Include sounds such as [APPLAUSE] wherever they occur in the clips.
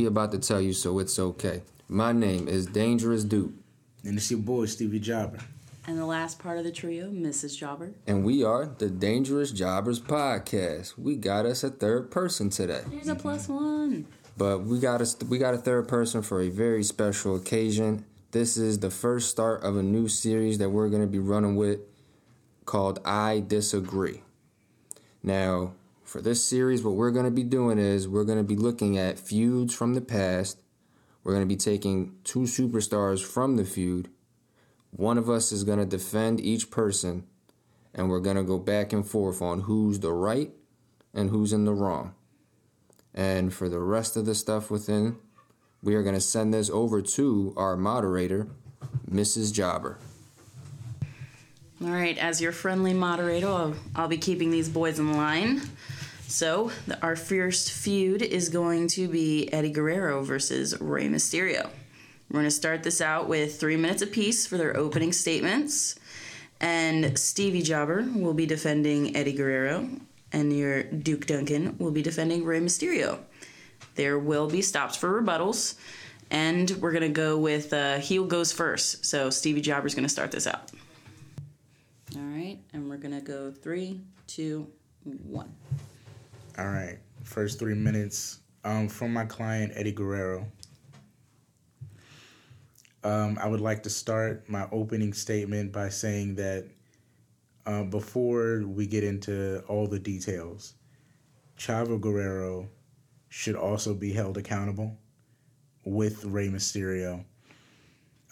we about to tell you, so it's okay. My name is Dangerous Duke. And it's your boy, Stevie Jobber. And the last part of the trio, Mrs. Jobber. And we are the Dangerous Jobbers Podcast. We got us a third person today. There's a plus one. But we got us we got a third person for a very special occasion. This is the first start of a new series that we're going to be running with called I Disagree. Now, for this series, what we're going to be doing is we're going to be looking at feuds from the past. We're going to be taking two superstars from the feud. One of us is going to defend each person, and we're going to go back and forth on who's the right and who's in the wrong. And for the rest of the stuff within, we are going to send this over to our moderator, Mrs. Jobber. All right, as your friendly moderator, I'll, I'll be keeping these boys in line. So, the, our first feud is going to be Eddie Guerrero versus Rey Mysterio. We're going to start this out with three minutes apiece for their opening statements. And Stevie Jobber will be defending Eddie Guerrero, and your Duke Duncan will be defending Rey Mysterio. There will be stops for rebuttals, and we're going to go with uh, heel goes first. So, Stevie Jobber's going to start this out. All right, and we're going to go three, two, one. All right. First three minutes um, from my client, Eddie Guerrero. Um, I would like to start my opening statement by saying that uh, before we get into all the details, Chavo Guerrero should also be held accountable with Rey Mysterio.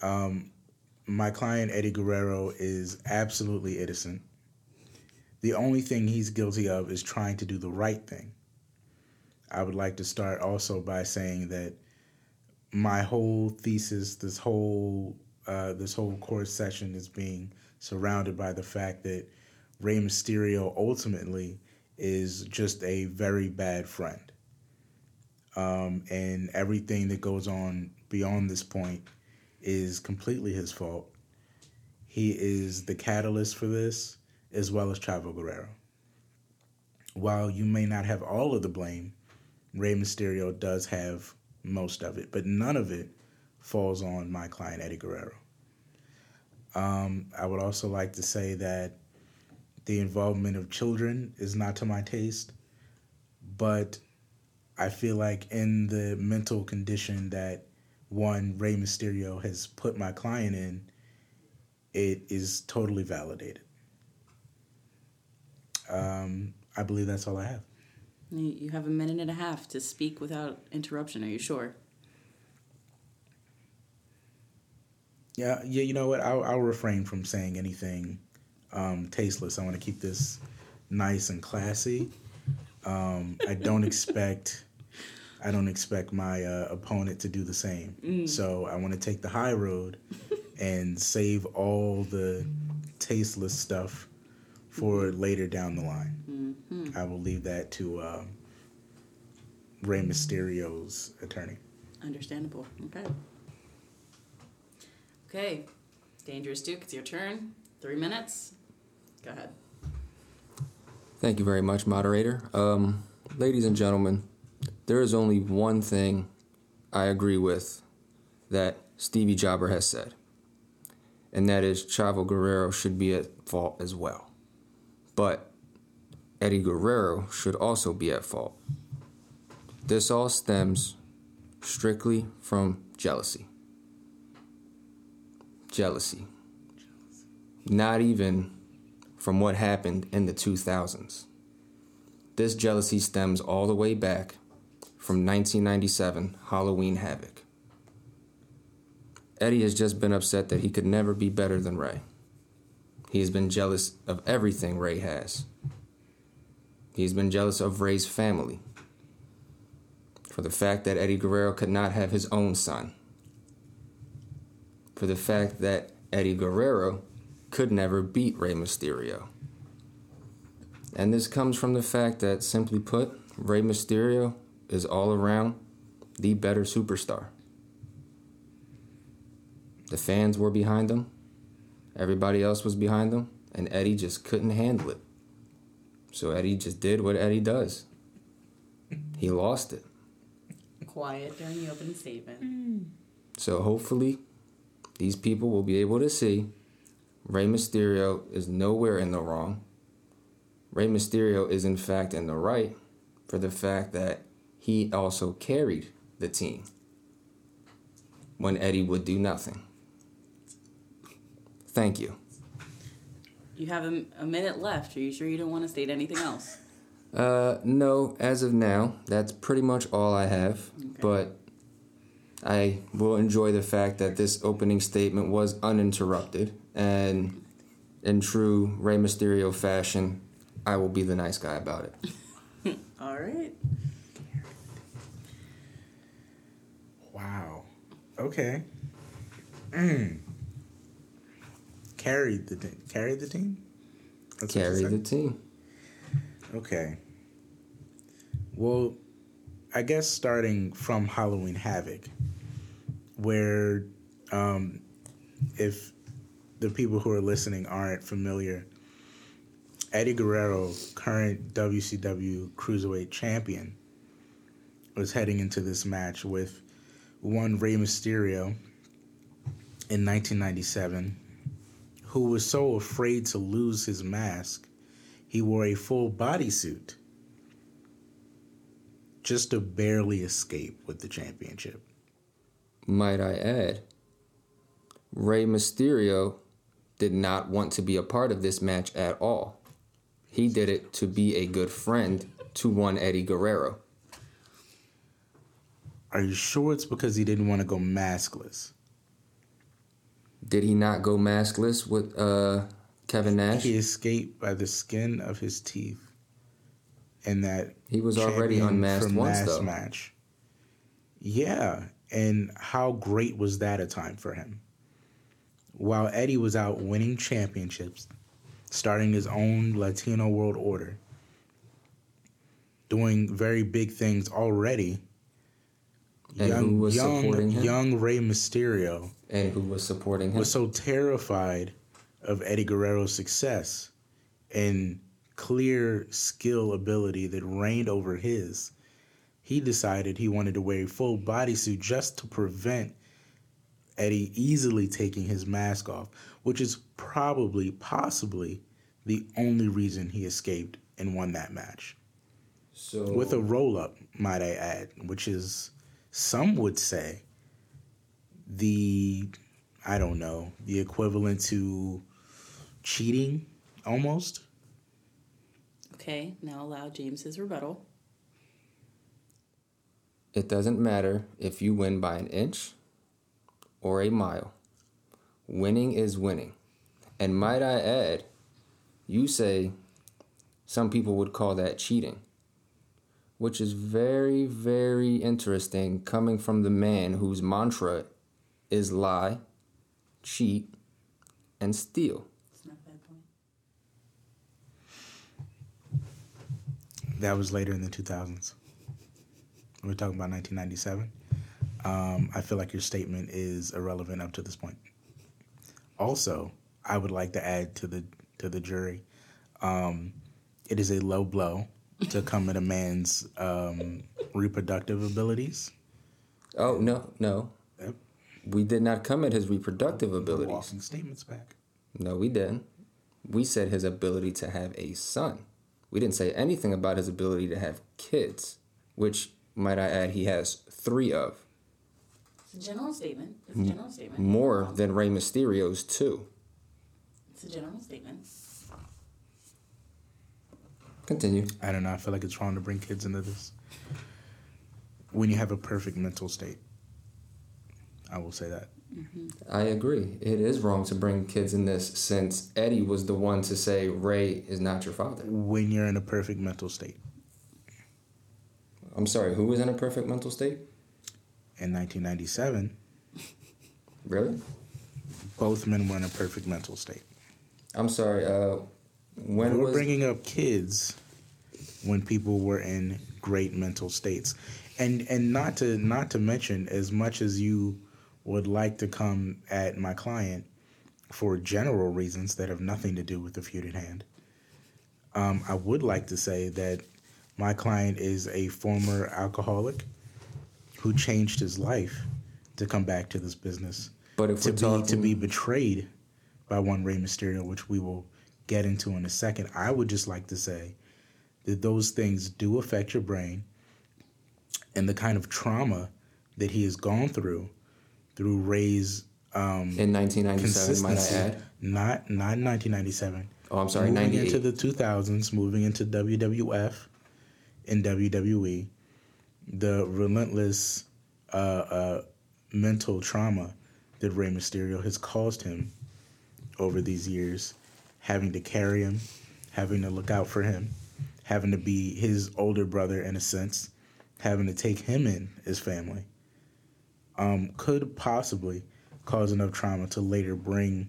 Um, my client, Eddie Guerrero, is absolutely innocent. The only thing he's guilty of is trying to do the right thing. I would like to start also by saying that my whole thesis, this whole uh, this whole course session, is being surrounded by the fact that Rey Mysterio ultimately is just a very bad friend, um, and everything that goes on beyond this point is completely his fault. He is the catalyst for this, as well as Chavo Guerrero. While you may not have all of the blame, Rey Mysterio does have most of it, but none of it falls on my client Eddie Guerrero. Um, I would also like to say that the involvement of children is not to my taste, but I feel like in the mental condition that one Rey Mysterio has put my client in, it is totally validated. Um, I believe that's all I have. You have a minute and a half to speak without interruption. Are you sure? Yeah, yeah. You know what? I'll, I'll refrain from saying anything um, tasteless. I want to keep this nice and classy. Um, I don't [LAUGHS] expect. I don't expect my uh, opponent to do the same. Mm. So I want to take the high road [LAUGHS] and save all the tasteless stuff for mm-hmm. later down the line. Mm-hmm. I will leave that to um, Rey Mysterio's attorney. Understandable. Okay. Okay. Dangerous Duke, it's your turn. Three minutes. Go ahead. Thank you very much, moderator. Um, ladies and gentlemen, there is only one thing I agree with that Stevie Jobber has said, and that is Chavo Guerrero should be at fault as well. But Eddie Guerrero should also be at fault. This all stems strictly from jealousy. Jealousy. Not even from what happened in the 2000s. This jealousy stems all the way back from 1997 Halloween Havoc. Eddie has just been upset that he could never be better than Rey. He has been jealous of everything Rey has. He's been jealous of Rey's family for the fact that Eddie Guerrero could not have his own son, for the fact that Eddie Guerrero could never beat Rey Mysterio. And this comes from the fact that, simply put, Rey Mysterio is all around the better superstar. The fans were behind him, everybody else was behind them, and Eddie just couldn't handle it. So Eddie just did what Eddie does. He lost it. Quiet during the opening statement. Mm. So hopefully, these people will be able to see Rey Mysterio is nowhere in the wrong. Rey Mysterio is in fact in the right for the fact that he also carried the team when Eddie would do nothing. Thank you. You have a, a minute left. Are you sure you don't want to state anything else? Uh, no, as of now, that's pretty much all I have. But I will enjoy the fact that this opening statement was uninterrupted, and in true Rey Mysterio fashion, I will be the nice guy about it. [LAUGHS] All right. Wow. Okay. Mm. Carried the team. Carried the team. That's Carry the team. Okay. Well, I guess starting from Halloween Havoc, where um, if the people who are listening aren't familiar, Eddie Guerrero, current WCW Cruiserweight Champion, was heading into this match with one Rey Mysterio in 1997, who was so afraid to lose his mask he wore a full bodysuit just to barely escape with the championship. Might I add, Rey Mysterio did not want to be a part of this match at all. He did it to be a good friend to one Eddie Guerrero. Are you sure it's because he didn't want to go maskless? Did he not go maskless with uh, Kevin Nash? He escaped by the skin of his teeth And that He was already unmasked once, though. match. Yeah, and how great was that a time for him? While Eddie was out winning championships, starting his own Latino World Order, doing very big things already. And who was young, supporting him? young Rey Mysterio and who was supporting him? was so terrified of Eddie Guerrero's success and clear skill ability that reigned over his, he decided he wanted to wear a full bodysuit just to prevent Eddie easily taking his mask off, which is probably, possibly, the only reason he escaped and won that match. so With a roll up, might I add, which is, some would say, the, I don't know, the equivalent to cheating almost. Okay, now allow James his rebuttal. it doesn't matter if you win by an inch or a mile. Winning is winning. And might I add, you say some people would call that cheating, which is very, very interesting coming from the man whose mantra is lie, cheat, and steal. It's not a bad point. That was later in the 2000s. We're talking about 1997. Um, I feel like your statement is irrelevant up to this point. Also, I would like to add to the to the jury, um, it is a low blow to come at a man's um, reproductive abilities. Oh, no, no. Yep. We did not come at his reproductive abilities. Walking statements back. No, we didn't. We said his ability to have a son. We didn't say anything about his ability to have kids, which, might I add, he has three of. It's a general statement. It's a general statement. More than Rey Mysterio's two. It's a general statement. Continue. I don't know. I feel like it's wrong to bring kids into this. When you have a perfect mental state, I will say that. I agree. It is wrong to bring kids in this since Eddie was the one to say Rey is not your father. When you're in a perfect mental state. I'm sorry, who was in a perfect mental state? In 1997, Really? both men were in a perfect mental state. I'm sorry, uh, when We're was. bringing up kids when people were in great mental states, and and not to not to mention as much as you would like to come at my client for general reasons that have nothing to do with the feud at hand. Um, I would like to say that my client is a former alcoholic who changed his life to come back to this business. But if to be talking, to be betrayed by one Rey Mysterio, which we will get into in a second, I would just like to say that those things do affect your brain and the kind of trauma that he has gone through through Rey's um, in 1997, might I add? Not not 1997. Oh, I'm sorry, moving 98. into the 2000s, moving into WWF and WWE, the relentless uh, uh, mental trauma that Rey Mysterio has caused him over these years, having to carry him, having to look out for him, having to be his older brother in a sense, having to take him in as family, um, could possibly cause enough trauma to later bring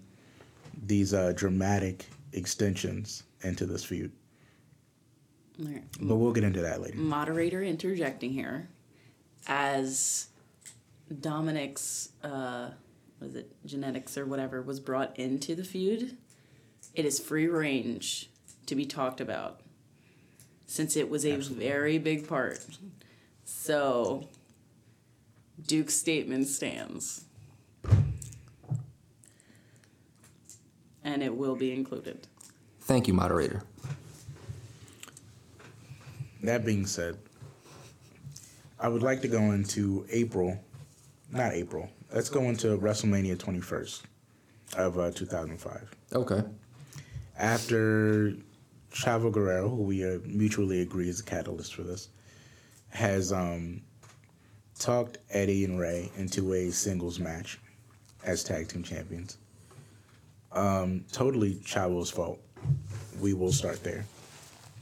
these uh, dramatic extensions into this feud. Right. But we'll get into that later. moderator interjecting here as Dominik's uh was it genetics or whatever was brought into the feud it is free range to be talked about since it was a very big part so Duke's statement stands and it will be included Thank you, moderator. That being said, I would like to go into April, not April. Let's go into WrestleMania 21st of uh, 2005. Okay. After Chavo Guerrero, who we uh, mutually agree is a catalyst for this, has um, talked Eddie and Rey into a singles match as tag team champions. Um, totally Chavo's fault. We will start there.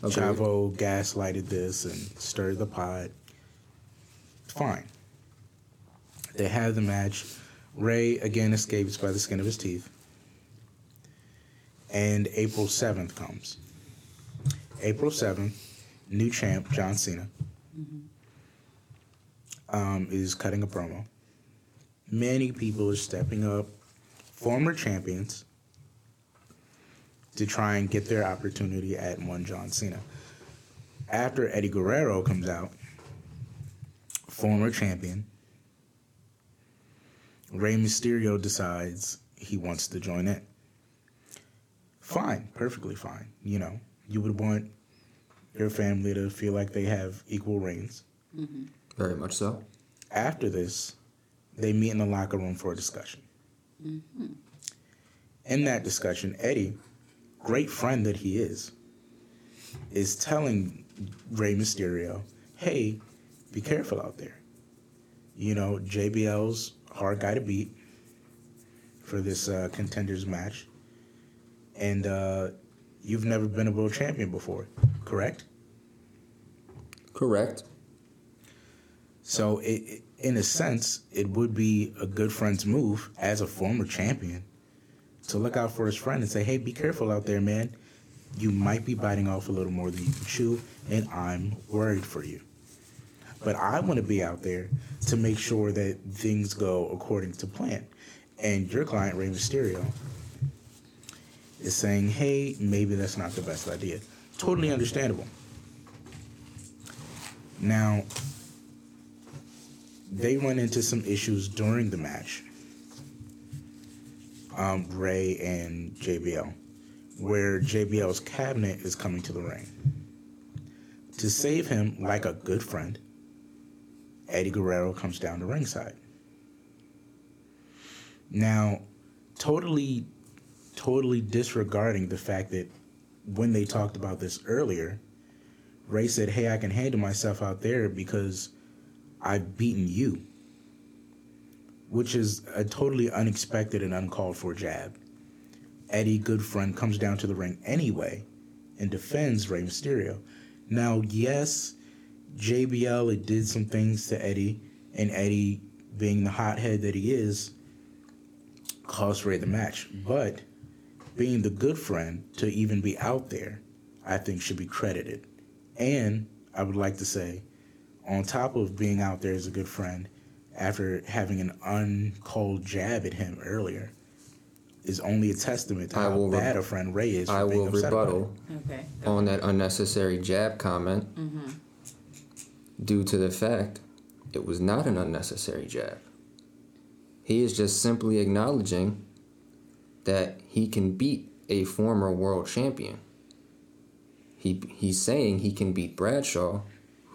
Okay. Chavo gaslighted this and stirred the pot. Fine. They have the match. Rey again escapes by the skin of his teeth. And April 7th comes. April 7th, new champ, John Cena, um, is cutting a promo. Many people are stepping up, former champions, to try and get their opportunity at one John Cena. After Eddie Guerrero comes out, former champion, Rey Mysterio decides he wants to join in. Fine, perfectly fine. You know, you would want your family to feel like they have equal reigns. Very much so. After this, they meet in the locker room for a discussion. In that discussion, Eddie, great friend that he is, is telling Rey Mysterio, hey, be careful out there. You know, JBL's hard guy to beat for this uh, contenders match. And uh, you've never been a world champion before, correct? Correct. So, it, in a sense, it would be a good friend's move as a former champion to look out for his friend and say, "Hey, be careful out there, man. You might be biting off a little more than you can chew, and I'm worried for you." But I want to be out there to make sure that things go according to plan. And your client, Rey Mysterio, is saying, "Hey, maybe that's not the best idea." Totally understandable. Now, they run into some issues during the match. Um, Rey and JBL, where JBL's cabinet is coming to the ring. To save him, like a good friend, Eddie Guerrero comes down to ringside. Now, totally, totally disregarding the fact that when they talked about this earlier, Rey said, Hey, I can handle myself out there because I've beaten you. Which is a totally unexpected and uncalled for jab. Eddie, good friend, comes down to the ring anyway and defends Rey Mysterio. Now, yes, JBL it did some things to Eddie, and Eddie, being the hothead that he is, cost Rey the match. But being the good friend to even be out there, I think should be credited. And I would like to say, on top of being out there as a good friend, after having an uncalled jab at him earlier, is only a testament to I how will re- a friend Rey is. For I being will upset about rebuttal Okay. on that unnecessary jab comment mm-hmm. due to the fact it was not an unnecessary jab. He is just simply acknowledging that he can beat a former world champion. He, he's saying he can beat Bradshaw,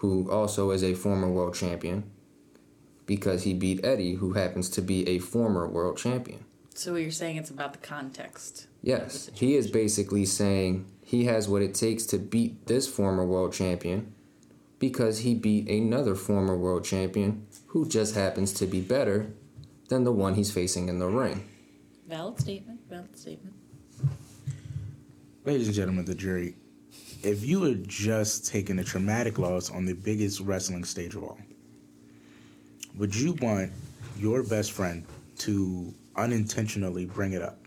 who also is a former world champion, because he beat Eddie, who happens to be a former world champion. So you're saying it's about the context. Yes, he is basically saying he has what it takes to beat this former world champion because he beat another former world champion who just happens to be better than the one he's facing in the ring. Valid statement. Valid statement. Ladies and gentlemen the jury, if you had just taken a traumatic loss on the biggest wrestling stage of all, would you want your best friend to unintentionally bring it up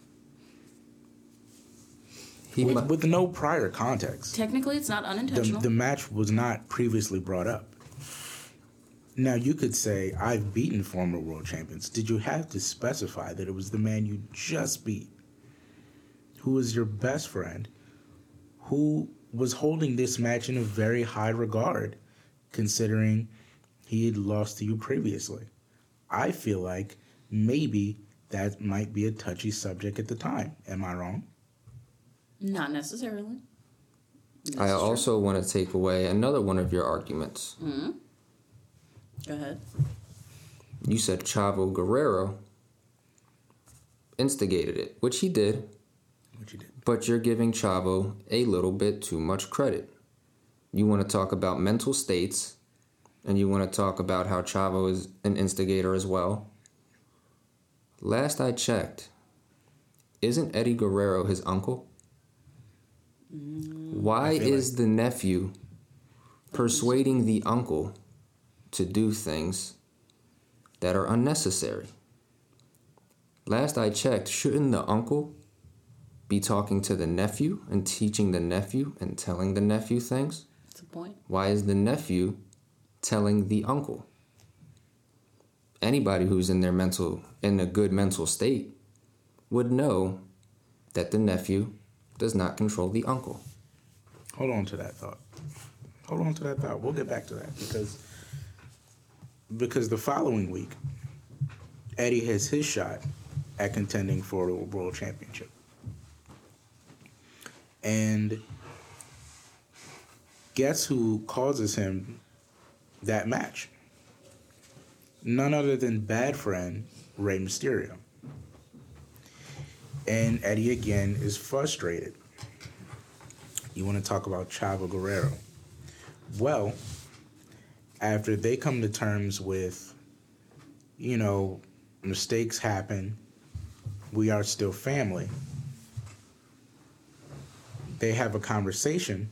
He with, mu- with no prior context? Technically, it's not The, unintentional. the match was not previously brought up. Now you could say I've beaten former world champions. Did you have to specify that it was the man you just beat, who was your best friend, who was holding this match in a very high regard, considering he had lost to you previously? I feel like maybe that might be a touchy subject at the time. Am I wrong? not necessarily. That's I true. also want to take away another one of your arguments. Mm-hmm. Go ahead. You said Chavo Guerrero instigated it, which he did, What you did? but you're giving Chavo a little bit too much credit. You want to talk about mental states, and you want to talk about how Chavo is an instigator as well. Last I checked, isn't Eddie Guerrero his uncle? Mm, Why I feel is the nephew persuading the uncle to do things that are unnecessary? Last I checked, shouldn't the uncle be talking to the nephew and teaching the nephew and telling the nephew things? That's a point. Why is the nephew telling the uncle? Anybody who's in their mental in a good mental state would know that the nephew does not control the uncle. Hold on to that thought. Hold on to that thought. We'll get back to that because because the following week, Eddie has his shot at contending for a world championship, and guess who causes him that match? None other than bad friend Rey Mysterio. And Eddie again is frustrated. You want to talk about Chavo Guerrero? Well, after they come to terms with, you know, mistakes happen, we are still family. They have a conversation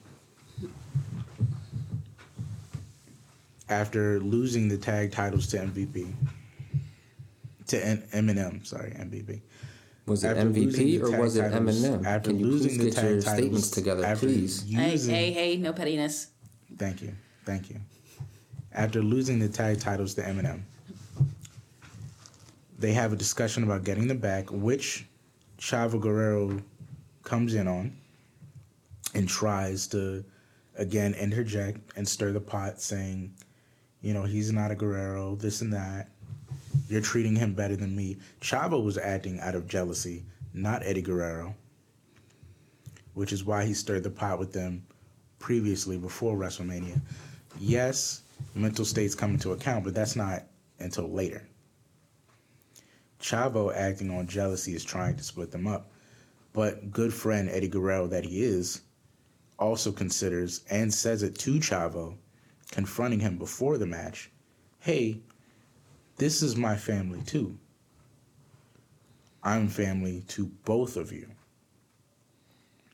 after losing the tag titles to MVP. To N- MNM, sorry, MVP. Was it After MVP or was it titles- MNM? After Can you losing please the get tag your titles, statements together, after please? Hey, hey, hey, no pettiness. Thank you. Thank you. After losing the tag titles to MNM, they have a discussion about getting them back, which Chavo Guerrero comes in on and tries to again interject and stir the pot, saying, you know, he's not a Guerrero, this and that. You're treating him better than me. Chavo was acting out of jealousy, not Eddie Guerrero, which is why he stirred the pot with them previously before WrestleMania. Yes, mental states come into account, but that's not until later. Chavo acting on jealousy is trying to split them up. But good friend Eddie Guerrero that he is also considers and says it to Chavo, confronting him before the match, "Hey, this is my family too. I'm family to both of you."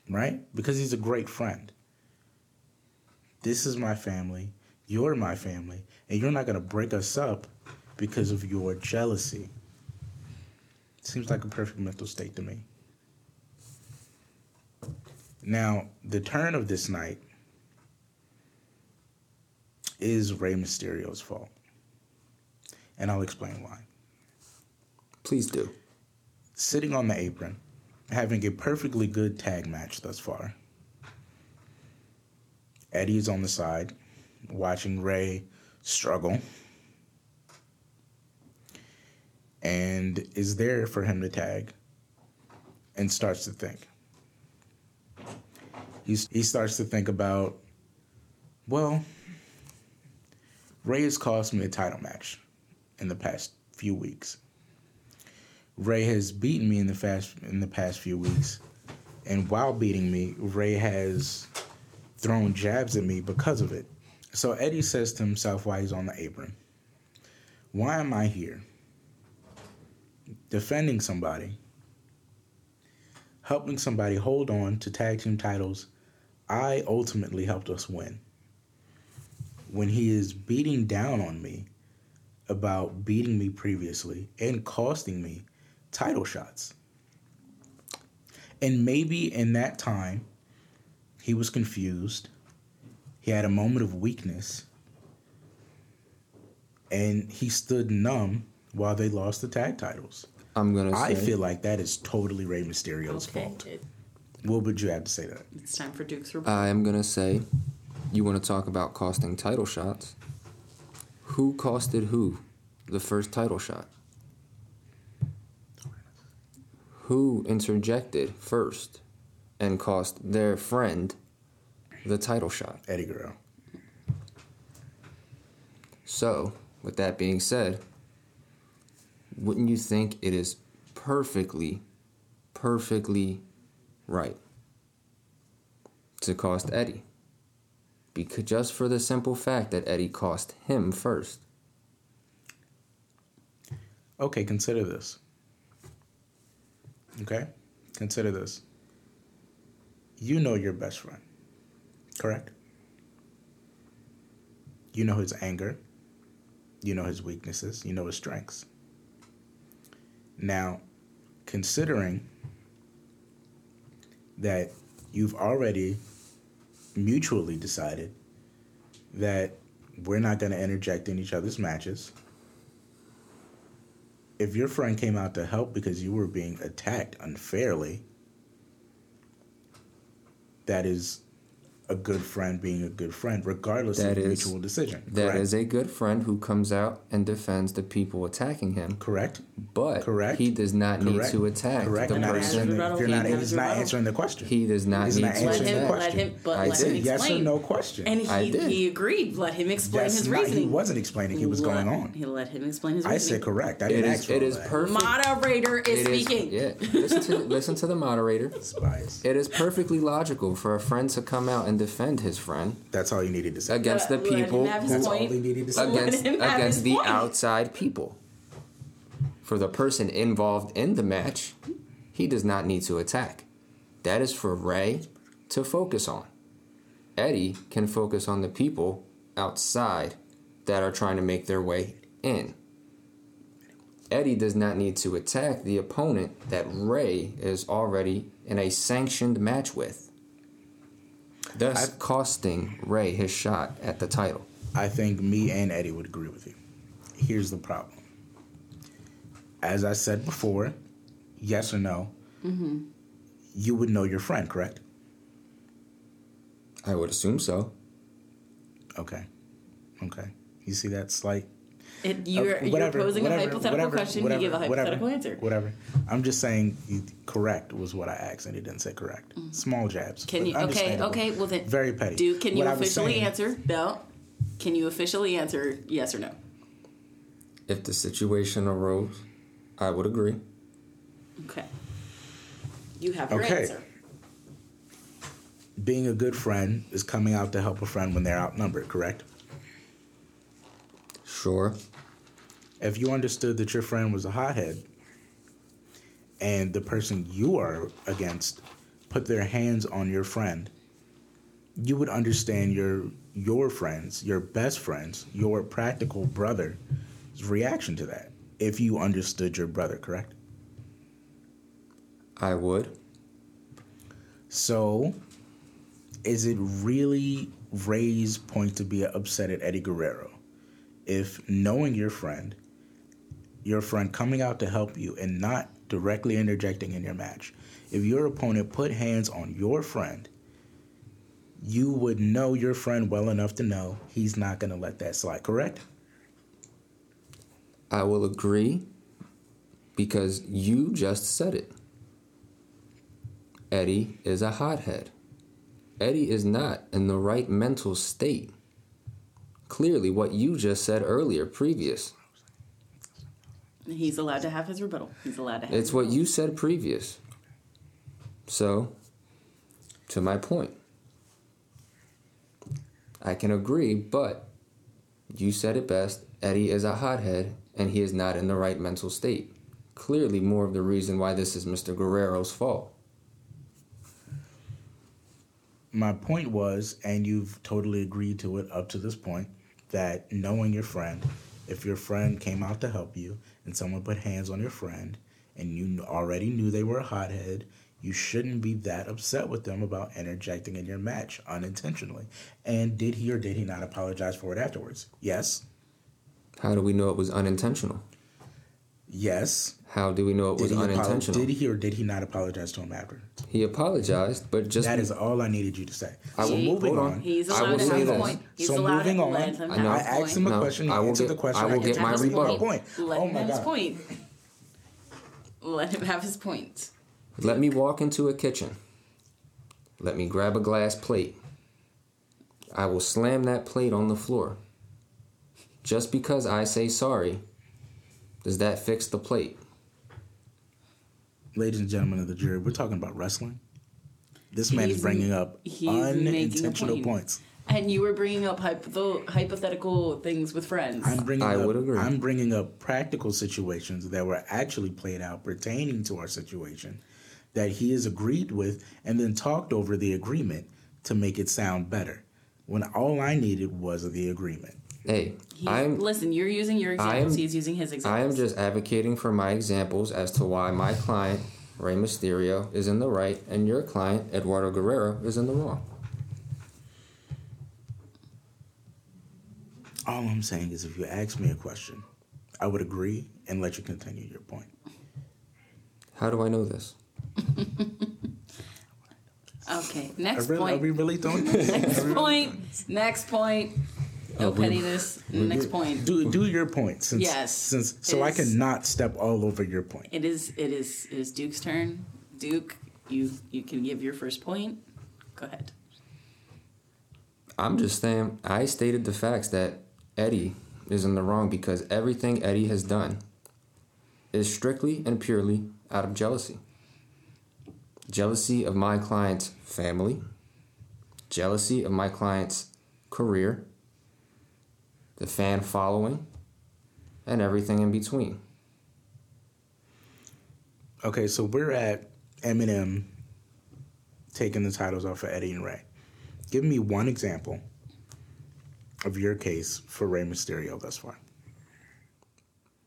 Right? Because he's a great friend. This is my family. You're my family. And you're not going to break us up because of your jealousy. Seems like a perfect mental state to me. Now, the turn of this night is Rey Mysterio's fault. And I'll explain why. Please do. Sitting on the apron, having a perfectly good tag match thus far. Eddie is on the side, watching Rey struggle, and is there for him to tag, and starts to think. He starts to think about, well, Rey has cost me a title match in the past few weeks. Rey has beaten me in the fast in the past few weeks, and while beating me, Rey has thrown jabs at me because of it. So Eddie says to himself while he's on the apron, "Why am I here? Defending somebody, helping somebody hold on to tag team titles I ultimately helped us win." When he is beating down on me about beating me previously and costing me title shots. And maybe in that time, he was confused. He had a moment of weakness. And he stood numb while they lost the tag titles. I'm gonna. I say, feel like that is totally Rey Mysterio's Okay, fault. it- What would you have to say to that? it's time for Duke's rebuttal. I am gonna say, you want to talk about costing title shots? Who costed who the first title shot? Who interjected first and cost their friend the title shot? Eddie Guerrero. So, with that being said, wouldn't you think it is perfectly, perfectly right to cost Eddie? Because just for the simple fact that Eddie cost him first. Okay, consider this. Okay? Consider this. You know your best friend, correct? You know his anger. You know his weaknesses. You know his strengths. Now, considering that you've already mutually decided that we're not going to interject in each other's matches. If your friend came out to help because you were being attacked unfairly, that is a good friend being a good friend, regardless That of is- mutual decision. That is correct? a good friend who comes out and defends the people attacking him, correct. but Correct. he does not need to attack Correct. the You're person- answering the, you're not, He- he's not rebuttal. answering the question. he does not He's need not to let answering him, the attack. let question. him, but I let him did. yes or no question. And I he, did. he agreed. Let him explain That's his not- reasoning. He wasn't explaining. He was going on. He let him explain his I reasoning. said correct. I It didn't is ask for it all is that. perfect. Moderator is It is- speaking. yeah, listen to listen to the moderator. It is perfectly logical for a friend to come out and defend his friend That's all you needed to say. against the people have his That's all he needed to say. Against against the point. outside people. For the person involved in the match, he does not need to attack. That is for Rey to focus on. Eddie can focus on the people outside that are trying to make their way in. Eddie does not need to attack the opponent that Rey is already in a sanctioned match with, thus I- costing Rey his shot at the title. I think me and Eddie would agree with you. Here's the problem. As I said before, yes or no, mm-hmm. you would know your friend, correct? I would assume so. Okay. Okay. You see that slight. It, you're, Uh, you're posing whatever, a hypothetical whatever, question. whatever, you give a hypothetical whatever, answer. Whatever. I'm just saying correct was what I asked, and he didn't say correct. Small jabs. Mm. Can you? Okay. Okay. Well then. Very petty. Duke, can you What officially saying- answer? No. Can you officially answer yes or no? If the situation arose, I would agree. Okay. You have your Okay. answer. Being a good friend is coming out to help a friend when they're outnumbered, correct? Sure. If you understood that your friend was a hothead and the person you are against put their hands on your friend you would understand your your friends your best friends your practical brother's reaction to that if you understood your brother correct I would. so is it really Rey's point to be upset at Eddie Guerrero if knowing your friend, your friend coming out to help you and not directly interjecting in your match, if your opponent put hands on your friend, you would know your friend well enough to know he's not going to let that slide, correct? I will agree because you just said it. Eddie is a hothead. Eddie is not in the right mental state. Clearly, what you just said earlier, previous. He's allowed to have his rebuttal. He's allowed to have. It's what you said previous. So, to my point, I can agree, but you said it best. Eddie is a hothead and he is not in the right mental state. Clearly, more of the reason why this is Mr. Guerrero's fault. My point was, and you've totally agreed to it up to this point, that knowing your friend, if your friend came out to help you and someone put hands on your friend and you already knew they were a hothead, you shouldn't be that upset with them about interjecting in your match unintentionally. And did he or did he not apologize for it afterwards? Yes. How do we know it was unintentional? Yes. How do we know it Did was he, apolo- unintentional? did he or did he not apologize to him after? He apologized, but just That is all I needed you to say. I so will- moving hold on. on. He's I allowed will to say a this. point. He's So allowed moving to on, let him I have know. I his asked him a No, question. I will answered get- the question. I will I get get my rebuttal. point. Let oh him my have his point. Let him have his point. let me walk into a kitchen. Let me grab a glass plate. I will slam that plate on the floor. Just because I say sorry, does that fix the plate? Ladies and gentlemen of the jury, we're talking about wrestling. This man He's- is bringing up he's making a unintentional point. points. And you were bringing up hypo- hypothetical things with friends. I'm bringing I up, would agree. I'm bringing up practical situations that were actually played out pertaining to our situation that he has agreed with and then talked over the agreement to make it sound better. When all I needed was the agreement. Hey, He's, I'm listen, you're using your examples. I'm- He's using his examples. I am just advocating for my examples as to why my client, Rey Mysterio, is in the right and your client, Eduardo Guerrero, is in the wrong. All I'm saying is if you ask me a question, I would agree and let you continue your point. How do I know this? [LAUGHS] okay, Are, next really, are point. we really doing [LAUGHS] Next point. Next point. No Oh, we- pettiness. Next point. Do do your point since Yes. since so I cannot step all over your point. It is. It is. It is Duke's turn. Duke, you you can give your first point. Go ahead. I'm just saying, I stated the facts that Eddie is in the wrong because everything Eddie has done is strictly and purely out of jealousy. Jealousy of my client's family, jealousy of my client's career, the fan following, and everything in between. Okay, so we're at MNM taking the titles off of Eddie and Rey. Give me one example of your case for Rey Mysterio thus far.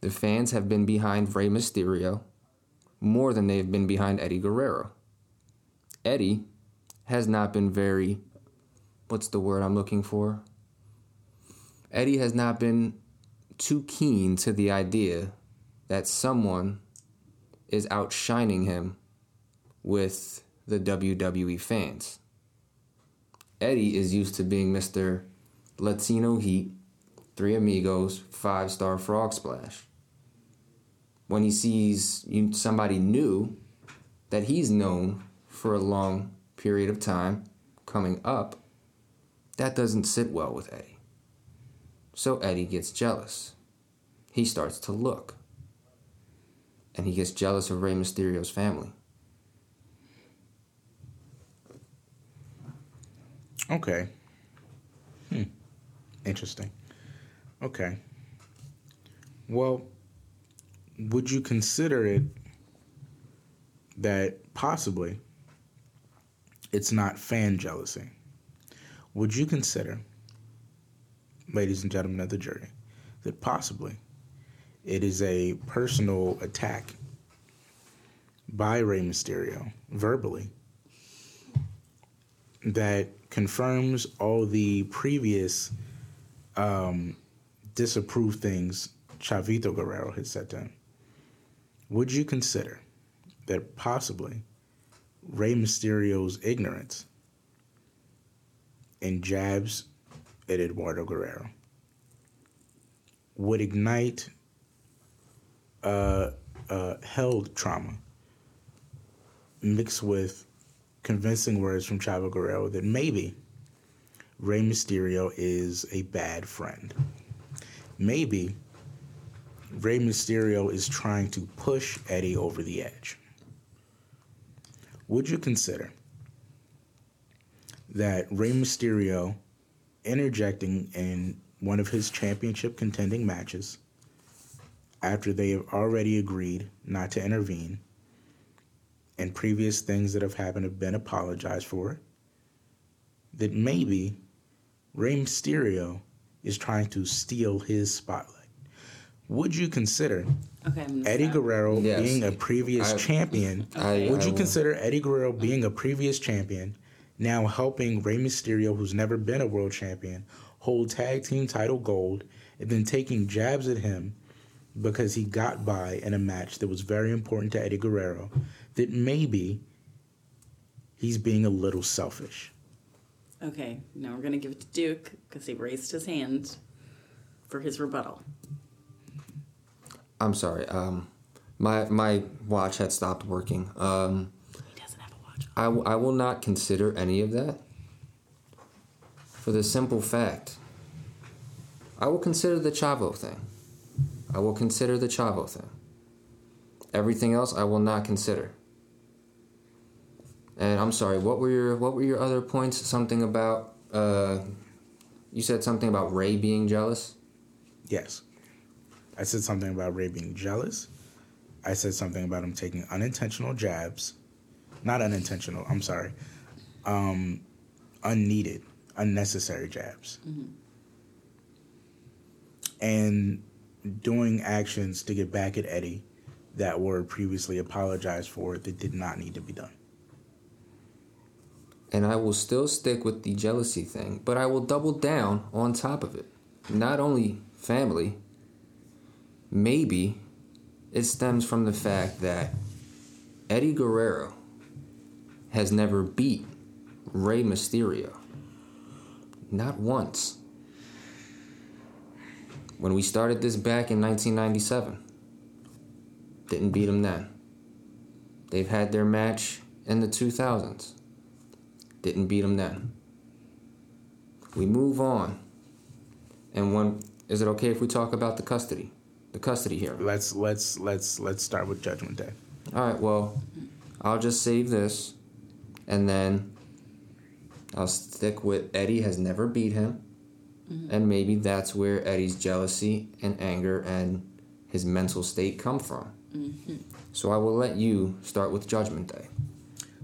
The fans have been behind Rey Mysterio more than they've been behind Eddie Guerrero. Eddie has not been very, what's the word I'm looking for? Eddie has not been too keen to the idea that someone is outshining him with the WWE fans. Eddie is used to being Mr. Latino Heat, Three Amigos, Five Star Frog Splash. When he sees somebody new that he's known for a long period of time coming up, that doesn't sit well with Eddie. So Eddie gets jealous. He starts to look. And he gets jealous of Rey Mysterio's family. Okay. Hmm. Interesting. Okay. Well, would you consider it that possibly it's not fan jealousy? Would you consider, ladies and gentlemen of the jury, that possibly it is a personal attack by Rey Mysterio verbally that confirms all the previous um, disapproved things Chavito Guerrero had said to him. Would you consider that possibly Rey Mysterio's ignorance and jabs at Eduardo Guerrero would ignite uh, uh, held trauma mixed with convincing words from Chavo Guerrero that maybe Rey Mysterio is a bad friend. Maybe Rey Mysterio is trying to push Eddie over the edge. Would you consider that Rey Mysterio interjecting in one of his championship contending matches after they have already agreed not to intervene and previous things that have happened have been apologized for, that maybe Rey Mysterio is trying to steal his spotlight. Would you consider Okay. Eddie stop. Guerrero Yes. being a previous I- champion? I- would I you will- consider Eddie Guerrero being a previous champion now helping Rey Mysterio, who's never been a world champion, hold tag team title gold, and then taking jabs at him because he got by in a match that was very important to Eddie Guerrero? That maybe he's being a little selfish. Okay. Now we're gonna give it to Duke because he raised his hand for his rebuttal. I'm sorry. Um, my my watch had stopped working. Um, He doesn't have a watch. I, w- I will not consider any of that for the simple fact I will consider the Chavo thing. I will consider the Chavo thing. Everything else I will not consider. And I'm sorry, what were your what were your other points? Something about uh you said something about Rey being jealous? Yes. I said something about Rey being jealous. I said something about him taking unintentional jabs. Not unintentional, I'm sorry. Um, unneeded, unnecessary jabs. And doing actions to get back at Eddie that were previously apologized for that did not need to be done. And I will still stick with the jealousy thing, but I will double down on top of it. Not only family, maybe it stems from the fact that Eddie Guerrero has never beat Rey Mysterio. Not once. When we started this back in 1997, didn't beat him then. They've had their match in the 2000s didn't beat him then. We move on. And when is it okay if we talk about the custody? The custody hearing. Let's let's let's let's start with Judgment Day. All right, well, I'll just save this and then I'll stick with Eddie has never beat him. Mm-hmm. And maybe that's where Eddie's jealousy and anger and his mental state come from. Mm-hmm. So I will let you start with Judgment Day.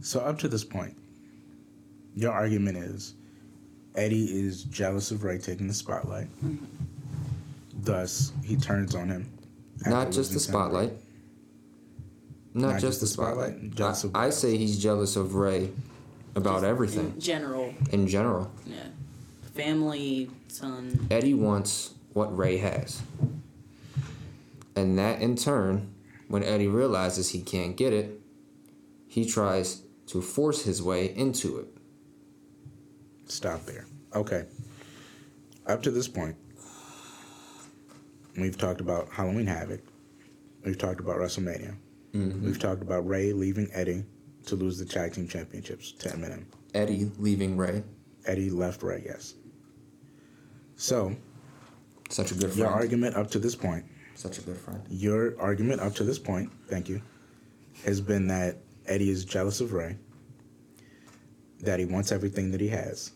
So up to this point, your argument is Eddie is jealous of Rey taking the spotlight. Mm-hmm. Thus, he turns on him. Not just the spotlight. Rey. Spotlight. Not, Not just the spotlight. jealous of I, I say he's jealous of Rey about Just everything In general. in general. Yeah. Family, son. Eddie wants what Rey has. And that in turn, when Eddie realizes he can't get it, he tries to force his way into it. Stop there. Okay. Up to this point, we've talked about Halloween Havoc. We've talked about WrestleMania. Mm-hmm. We've talked about Rey leaving Eddie to lose the tag team championships to MNM. Eddie leaving Rey. Eddie left Rey, yes. So, Such a good your argument up to this point Such a good friend. Your argument up to this point, thank you, has been that Eddie is jealous of Rey, that he wants everything that he has.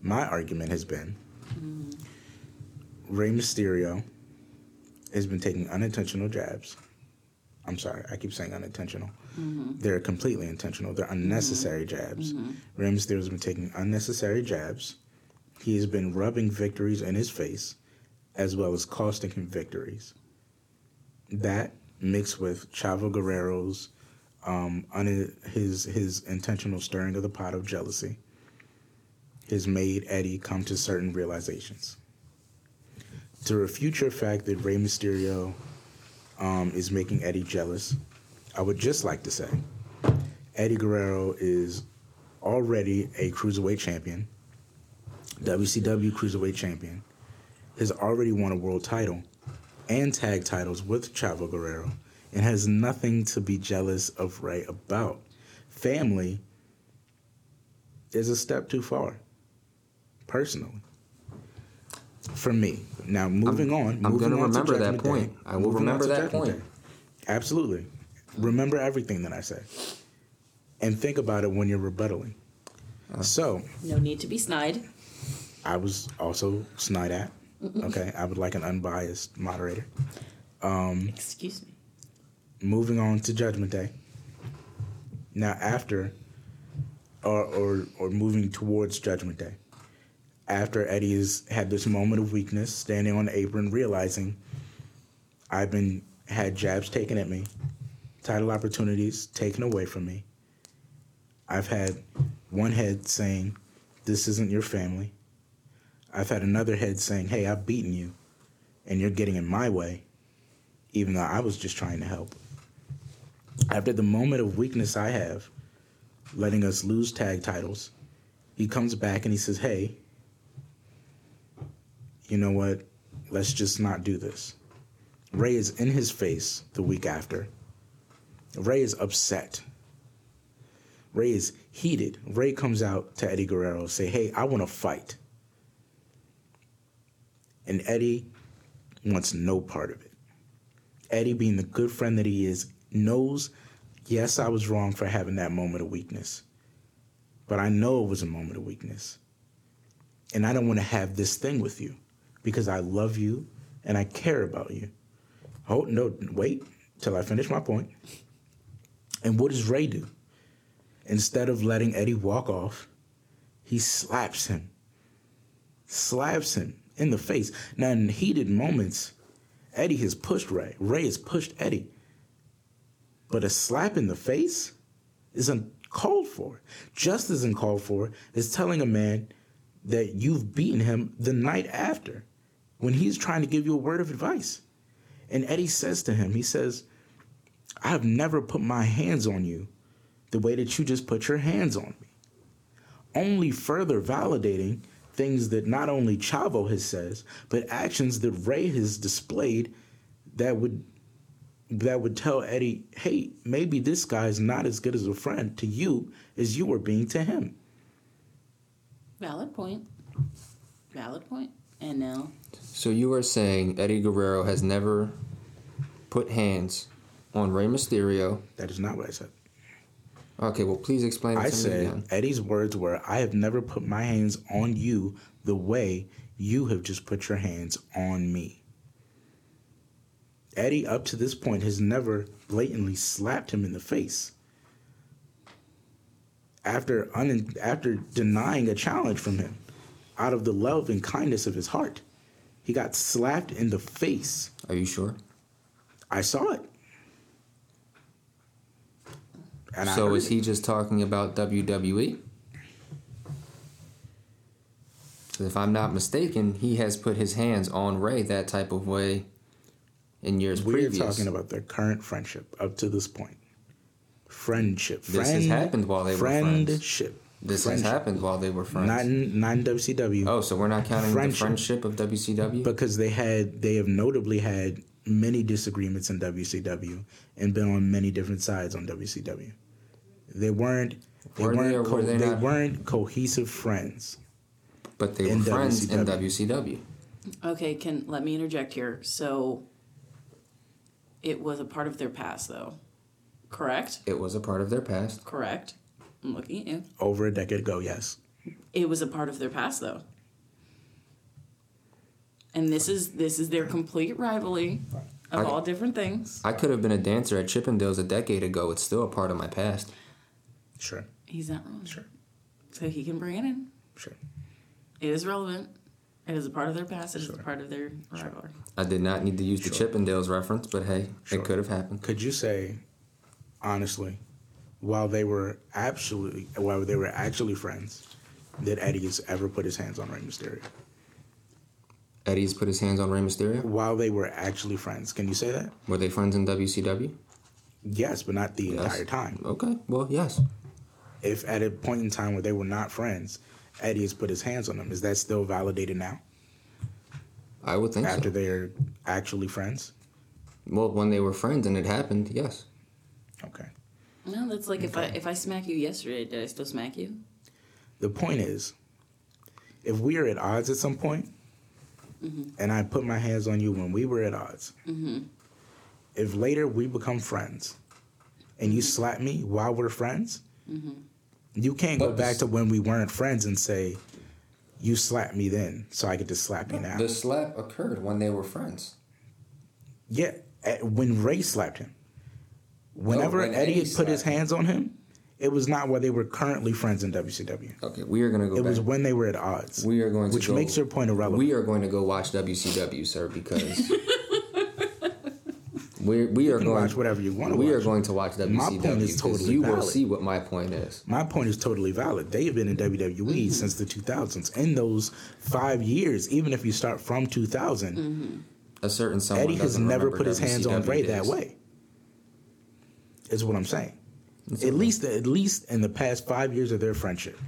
My argument has been mm-hmm. Rey Mysterio has been taking unintentional jabs. I'm sorry, I keep saying unintentional. Mm-hmm. They're completely intentional. They're unnecessary mm-hmm. jabs. Mm-hmm. Rey Mysterio has been taking unnecessary jabs. He has been rubbing victories in his face as well as costing him victories. That mixed with Chavo Guerrero's um, un- his his intentional stirring of the pot of jealousy has made Eddie come to certain realizations. To refute your fact that Rey Mysterio um, is making Eddie jealous, I would just like to say Eddie Guerrero is already a cruiserweight champion, WCW cruiserweight champion, has already won a world title and tag titles with Chavo Guerrero, and has nothing to be jealous of Rey about. Family is a step too far, personally. For me. Now, moving on. I'm moving gonna on to remember that Judgment Day. point. I will Moving remember that point. Day. Absolutely. Remember everything that I said. And think about it when you're rebuttaling. Uh. so, No need to be snide. I was also snide at. Okay, I would like an unbiased moderator. Um, Excuse me. moving on to Judgment Day. Now, after, or or or moving towards Judgment Day, after Eddie has had this moment of weakness, standing on the apron, realizing I've been had jabs taken at me, title opportunities taken away from me. I've had one head saying, "This isn't your family." I've had another head saying, "Hey, I've beaten you, and you're getting in my way." even though I was just trying to help. After the moment of weakness I have, letting us lose tag titles, he comes back and he says, Hey, you know what? Let's just not do this. Rey is in his face the week after. Rey is upset. Rey is heated. Rey comes out to Eddie Guerrero and say, "Hey, I want to fight." And Eddie wants no part of it. Eddie, being the good friend that he is, knows, yes, I was wrong for having that moment of weakness. But I know it was a moment of weakness. And I don't want to have this thing with you because I love you and I care about you. Oh, no, wait till I finish my point. And what does Rey do? Instead of letting Eddie walk off, he slaps him, slaps him in the face. Now, in heated moments, Eddie has pushed Rey. Rey has pushed Eddie. But a slap in the face is uncalled for. Just as uncalled for is telling a man that you've beaten him the night after when he's trying to give you a word of advice. And Eddie says to him, he says, I have never put my hands on you the way that you just put your hands on me. Only further validating things that not only Chavo has says, but actions that Rey has displayed that would that would tell Eddie, hey, maybe this guy is not as good as a friend to you as you were being to him. Valid point. Valid point. And now, So you are saying Eddie Guerrero has never put hands on Rey Mysterio? That is not what I said. Okay, well, please explain I to me said again. Eddie's words were, I have never put my hands on you the way you have just put your hands on me. Eddie, up to this point, has never blatantly slapped him in the face. After un- after denying a challenge from him, out of the love and kindness of his heart, he got slapped in the face. Are you sure? I saw it. And so is it. he just talking about WWE? if I'm not mistaken, he has put his hands on Rey that type of way in years previous. We're previous. talking about their current friendship up to this point. Friendship. This has happened while they were friends. friendship. This Friendship. has happened while they were friends. Not in, not in WCW. oh, so we're not counting Friendship. the friendship of WCW? Because they had they have notably had many disagreements in WCW and been on many different sides on WCW. They weren't they Were they weren't or co- were they they not? weren't cohesive friends. but they were in friends in WCW. WCW. okay, can let me interject here. So, it was a part of their past, though. Correct. It was a part of their past. Correct. I'm looking at you. Over a decade ago, yes. It was a part of their past, though. And this is this is their complete rivalry of I- all different things. I could have been a dancer at Chippendales a decade ago. It's still a part of my past. Sure. He's not wrong. Sure. So he can bring it in. Sure. It is relevant. It is a part of their past. It is a part of their rivalry. I did not need to use the Sure. Chippendales reference, but hey, Sure. it could have happened. Could you say, honestly, while they were absolutely, while they were actually friends, that Eddie has ever put his hands on Rey Mysterio? Eddie's put his hands on Rey Mysterio. While they were actually friends, can you say that? Were they friends in WCW? Yes, but not the Yes. entire time. Okay. Well, yes. If at a point in time where they were not friends, Eddie has put his hands on them, is that still validated now? I would think After so. they're actually friends? Well, when they were friends and it happened, yes. Okay. No, that's like if I if I smack you yesterday, did I still smack you? The point is, if we are at odds at some point, mm-hmm. and I put my hands on you when we were at odds, mm-hmm. if later we become friends and you mm-hmm. slap me while we're friends, you can't go But back to when we weren't friends and say, you slapped me then, so I get to slap you now. The slap occurred when they were friends. Yeah, at- when Rey slapped him. Whenever when Eddie Eddie had put his hands on him, it was not where they were currently friends in WCW. Okay, we are gonna go It back. was when they were at odds. we are going to which go, makes your point irrelevant. We are going to go watch WCW, sir, because [LAUGHS] we we are can going watch whatever you wanna We are going to watch WCW. My point is totally you will see what my point is. My point is totally valid. They have been in WWE Mm-hmm. since the 2000s. In those five years, even if you start from 2000, Mm-hmm. A certain someone Eddie has never put his hands on WCW Rey days. that way. Is what I'm saying. It's At okay. least, at least in the past five years of their friendship.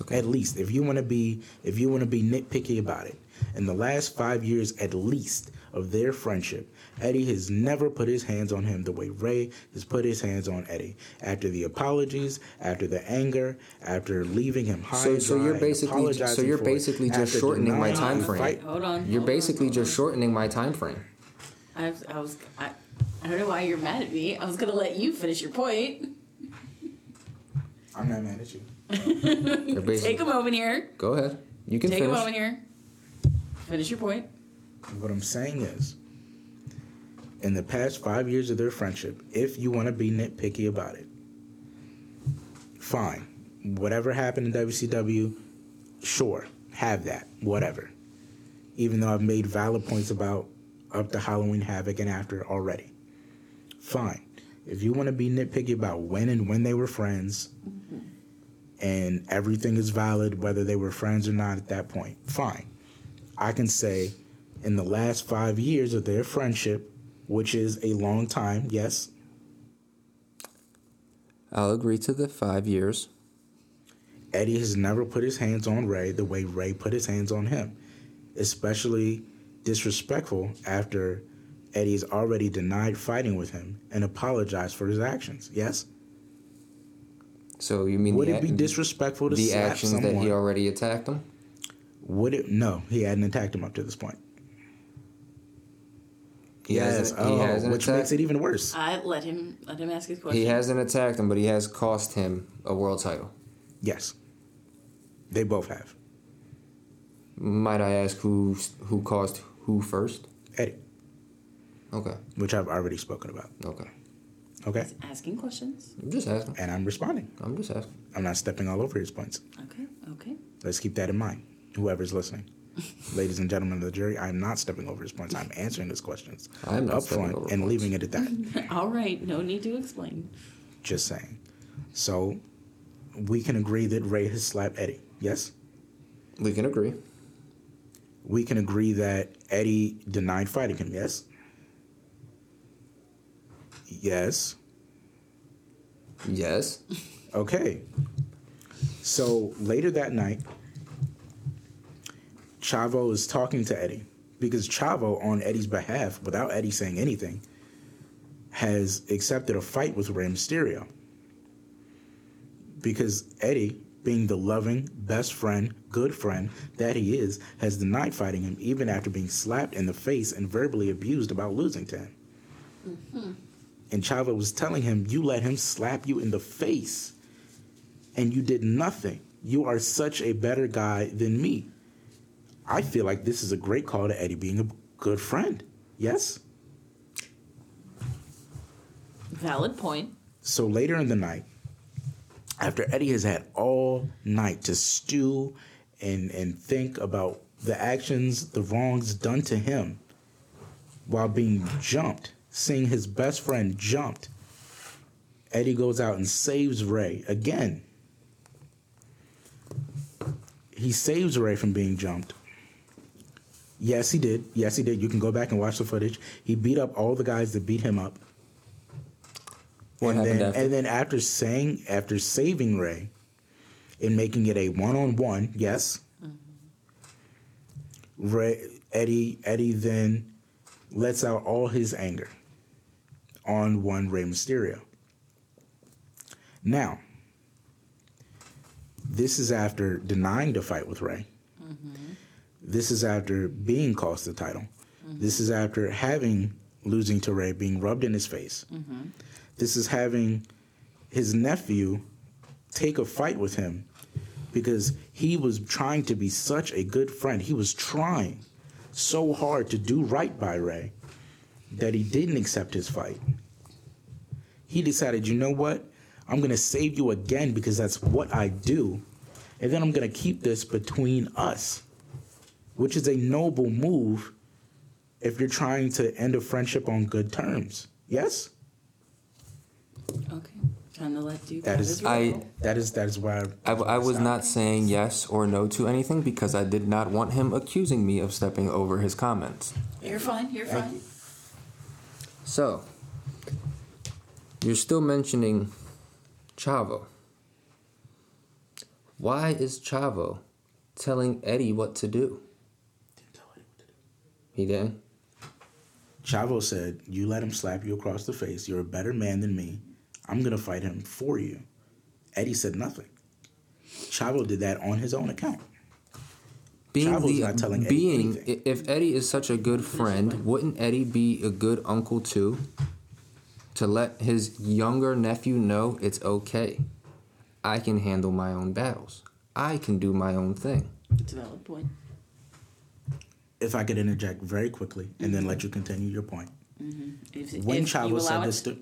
Okay. At least, if you want to be, if you want to be nitpicky about it, in the last five years, at least of their friendship, Eddie has never put his hands on him the way Rey has put his hands on Eddie. After the apologies, after the anger, after leaving him high, So, and so you're and basically so you're basically just shortening my time frame. fight. Hold on. You're hold basically hold just on. shortening my time frame. I was, I was I, I don't know why you're mad at me. I was gonna let you finish your point. I'm not mad at you. [LAUGHS] Take a moment here. go ahead. You can Take a moment here. Finish your point. What I'm saying is, in the past five years of their friendship, if you want to be nitpicky about it, fine. Whatever happened in WCW, sure, have that, whatever. Even though I've made valid points about up to Halloween Havoc and after already. Fine. If you want to be nitpicky about when and when they were friends, and everything is valid, whether they were friends or not at that point, fine. I can say in the last five years of their friendship, which is a long time, yes, I'll agree to the five years. Eddie has never put his hands on Rey the way Rey put his hands on him, especially disrespectful after Eddie's already denied fighting with him and apologized for his actions. Yes, So you mean would the, it be disrespectful to the slap actions someone? that he already attacked him? would it? No, he hadn't attacked him up to this point. He yes, hasn't, oh, he hasn't which attacked. makes it even worse. I let him let him ask his question. He hasn't attacked him, but he has cost him a world title. Yes, they both have. Might I ask who who caused who first? Eddie, Okay, which I've already spoken about. okay. Okay, asking questions. I'm just asking. and I'm responding. I'm just asking. I'm not stepping all over his points. Okay, okay. Let's keep that in mind. Whoever's listening, [LAUGHS] ladies and gentlemen of the jury, I'm not stepping over his points. I'm answering his questions [LAUGHS] I'm not up stepping front over and points. leaving it at that. [LAUGHS] All right, no need to explain. Just saying. So we can agree that Rey has slapped Eddie. Yes. We can agree. We can agree that Eddie denied fighting him. Yes. Yes. Yes. Okay. So later that night, Chavo is talking to Eddie because Chavo, on Eddie's behalf, without Eddie saying anything, has accepted a fight with Rey Mysterio. Because Eddie, being the loving, best friend, good friend that he is, has denied fighting him even after being slapped in the face and verbally abused about losing to him. Mm-hmm. And Chavo was telling him, You let him slap you in the face and you did nothing. You are such a better guy than me. I feel like this is a great call to Eddie being a good friend. Yes? Valid point. So later in the night, after Eddie has had all night to stew and, and think about the actions, the wrongs done to him while being jumped, seeing his best friend jumped, Eddie goes out and saves Rey again. He saves Rey from being jumped. Yes, he did. Yes, he did. You can go back and watch the footage. He beat up all the guys that beat him up. What and happened then, after? And then after saying, after saving Rey, and making it a one-on-one, yes. Mm-hmm. Rey, Eddie, Eddie then lets out all his anger on one Rey Mysterio. Now, this is after denying the fight with Rey. Mm-hmm. This is after being cost the title. Mm-hmm. This is after having losing to Rey, being rubbed in his face. Mm-hmm. This is having his nephew take a fight with him because he was trying to be such a good friend. He was trying so hard to do right by Ray that he didn't accept his fight. He decided, you know what? I'm going to save you again because that's what I do. And then I'm going to keep this between us, which is a noble move if you're trying to end a friendship on good terms. Yes? Okay. Trying to let you. That is I- that is that is why I, I was not saying yes or no to anything because I did not want him accusing me of stepping over his comments. You're fine. You're fine. So, you're still mentioning Chavo. Why is Chavo telling Eddie what to do? Didn't tell Eddie what to do. He didn't. Chavo said, You let him slap you across the face. You're a better man than me. I'm to fight him for you. Eddie said nothing. Chavo did that on his own account. Being Chavo's the not telling being, anything. i- if Eddie is such a good friend, wouldn't Eddie be a good uncle too? To let his younger nephew know it's okay. I can handle my own battles. I can do my own thing. It's a valid point. If I could interject very quickly and then let you continue your point. Mm-hmm. If, When if Chavo said allow this to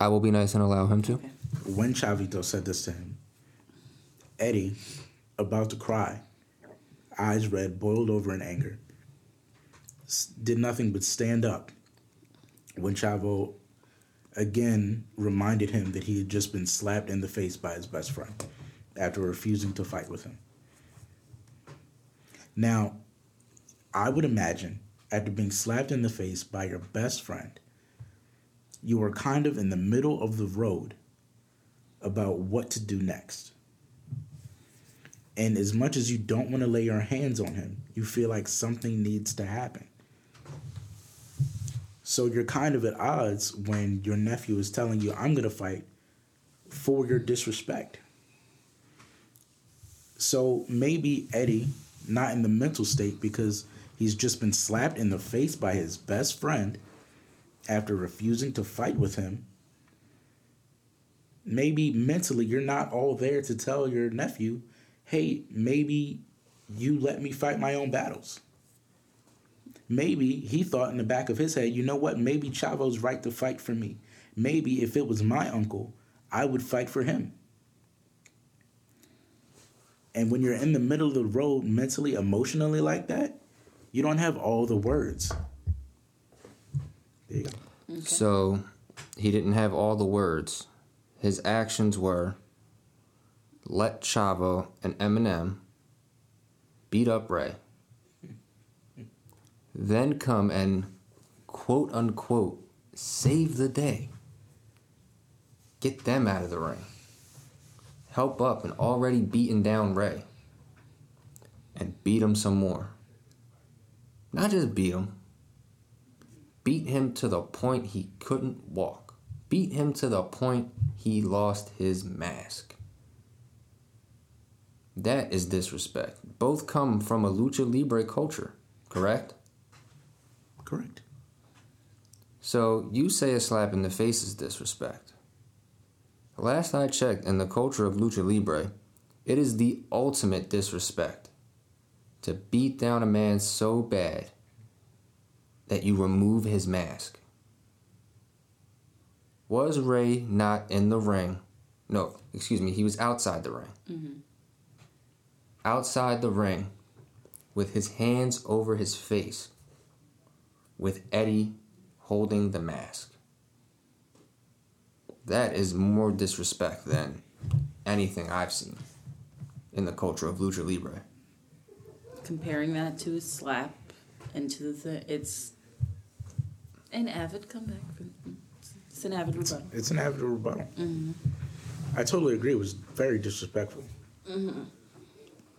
I will be nice and allow him to. Okay. when Chavito said this to him, Eddie, about to cry, eyes red, boiled over in anger, s- did nothing but stand up when Chavo again reminded him that he had just been slapped in the face by his best friend after refusing to fight with him. Now, I would imagine after being slapped in the face by your best friend, you were kind of in the middle of the road about what to do next. And as much as you don't want to lay your hands on him, you feel like something needs to happen. So you're kind of at odds when your nephew is telling you, I'm going to fight for your disrespect. So maybe Eddie, not in the mental state because he's just been slapped in the face by his best friend after refusing to fight with him. Maybe mentally you're not all there to tell your nephew, hey, maybe you let me fight my own battles. Maybe he thought in the back of his head, you know what? Maybe Chavo's right to fight for me. Maybe if it was my uncle, I would fight for him. And when you're in the middle of the road mentally, emotionally like that, you don't have all the words. Go. So he didn't have all the words. His actions were let Chavo and MNM beat up Rey. Then come and quote unquote save the day. Get them out of the ring. Help up an already beaten down Rey. And beat him some more. Not just beat him, beat him to the point he couldn't walk, beat him to the point he lost his mask. That is disrespect. Both come from a lucha libre culture, correct? Correct. So you say a slap in the face is disrespect. Last I checked, in the culture of lucha libre, it is the ultimate disrespect to beat down a man so bad that you remove his mask. Was Rey not in the ring? No, excuse me, he was outside the ring. Mm-hmm. Outside the ring with his hands over his face with Eddie holding the mask. That is more disrespect than anything I've seen in the culture of lucha libre. Comparing that to a slap and to the thing, it's an avid comeback. It's an avid rebuttal. It's an avid rebuttal. Mm-hmm. I totally agree. It was very disrespectful. Mm-hmm.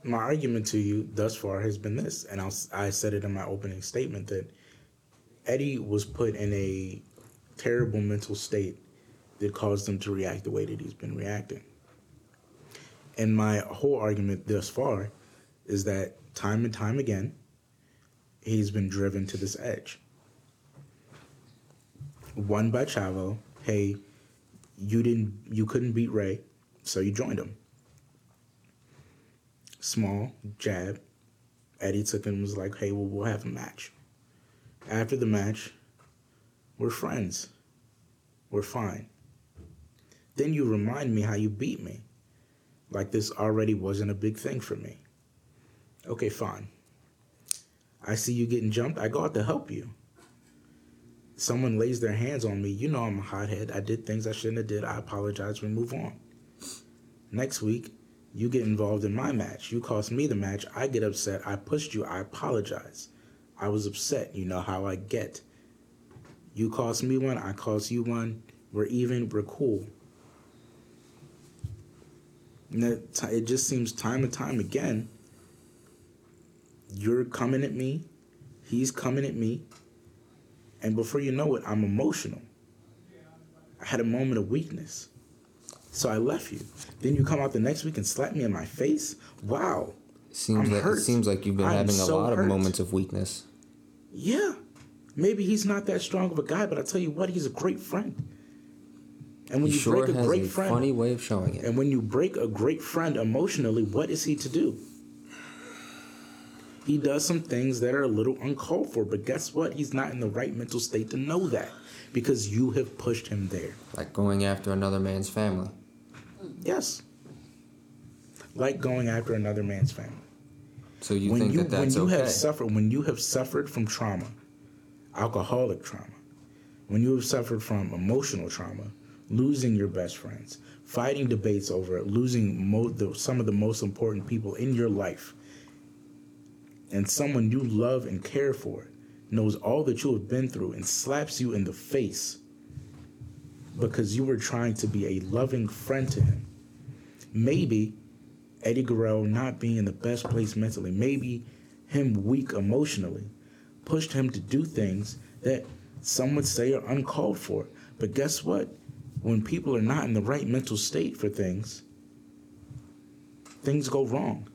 My argument to you thus far has been this, and I'll, I said it in my opening statement that Eddie was put in a terrible mental state that caused him to react the way that he's been reacting. And my whole argument thus far is that time and time again, he's been driven to this edge. One by Chavo, hey, you didn't you couldn't beat Rey, so you joined him. Small jab. Eddie took him and was like, hey, well, we'll have a match. After the match, we're friends. We're fine. Then you remind me how you beat me. Like this already wasn't a big thing for me. Okay, fine. I see you getting jumped. I go out to help you. Someone lays their hands on me. You know I'm a hothead. I did things I shouldn't have did. I apologize. We move on. Next week, you get involved in my match. You cost me the match. I get upset. I pushed you. I apologize. I was upset. You know how I get. You cost me one. I cost you one. We're even. We're cool. And it just seems time and time again. You're coming at me. He's coming at me. And before you know it, I'm emotional. I had a moment of weakness. So I left you. Then you come out the next week and slap me in my face? Wow. Seems I'm like hurt. it seems like you've been I'm having a so lot hurt. of moments of weakness. Yeah. Maybe he's not that strong of a guy, but I tell you what, he's a great friend. And when He you sure break a great a friend, funny way of showing it. and when you break a great friend emotionally, what is he to do? He does some things that are a little uncalled for, but guess what? He's not in the right mental state to know that because you have pushed him there. Like going after another man's family. Yes. Like going after another man's family. So you when think you that that's when you okay? have suffered when you have suffered from trauma, alcoholic trauma, when you have suffered from emotional trauma, losing your best friends, fighting debates over it, losing mo- the, some of the most important people in your life, and someone you love and care for knows all that you have been through and slaps you in the face because you were trying to be a loving friend to him. Maybe Eddie Guerrero not being in the best place mentally, maybe him weak emotionally, pushed him to do things that some would say are uncalled for. But guess what? When people are not in the right mental state for things, things go wrong.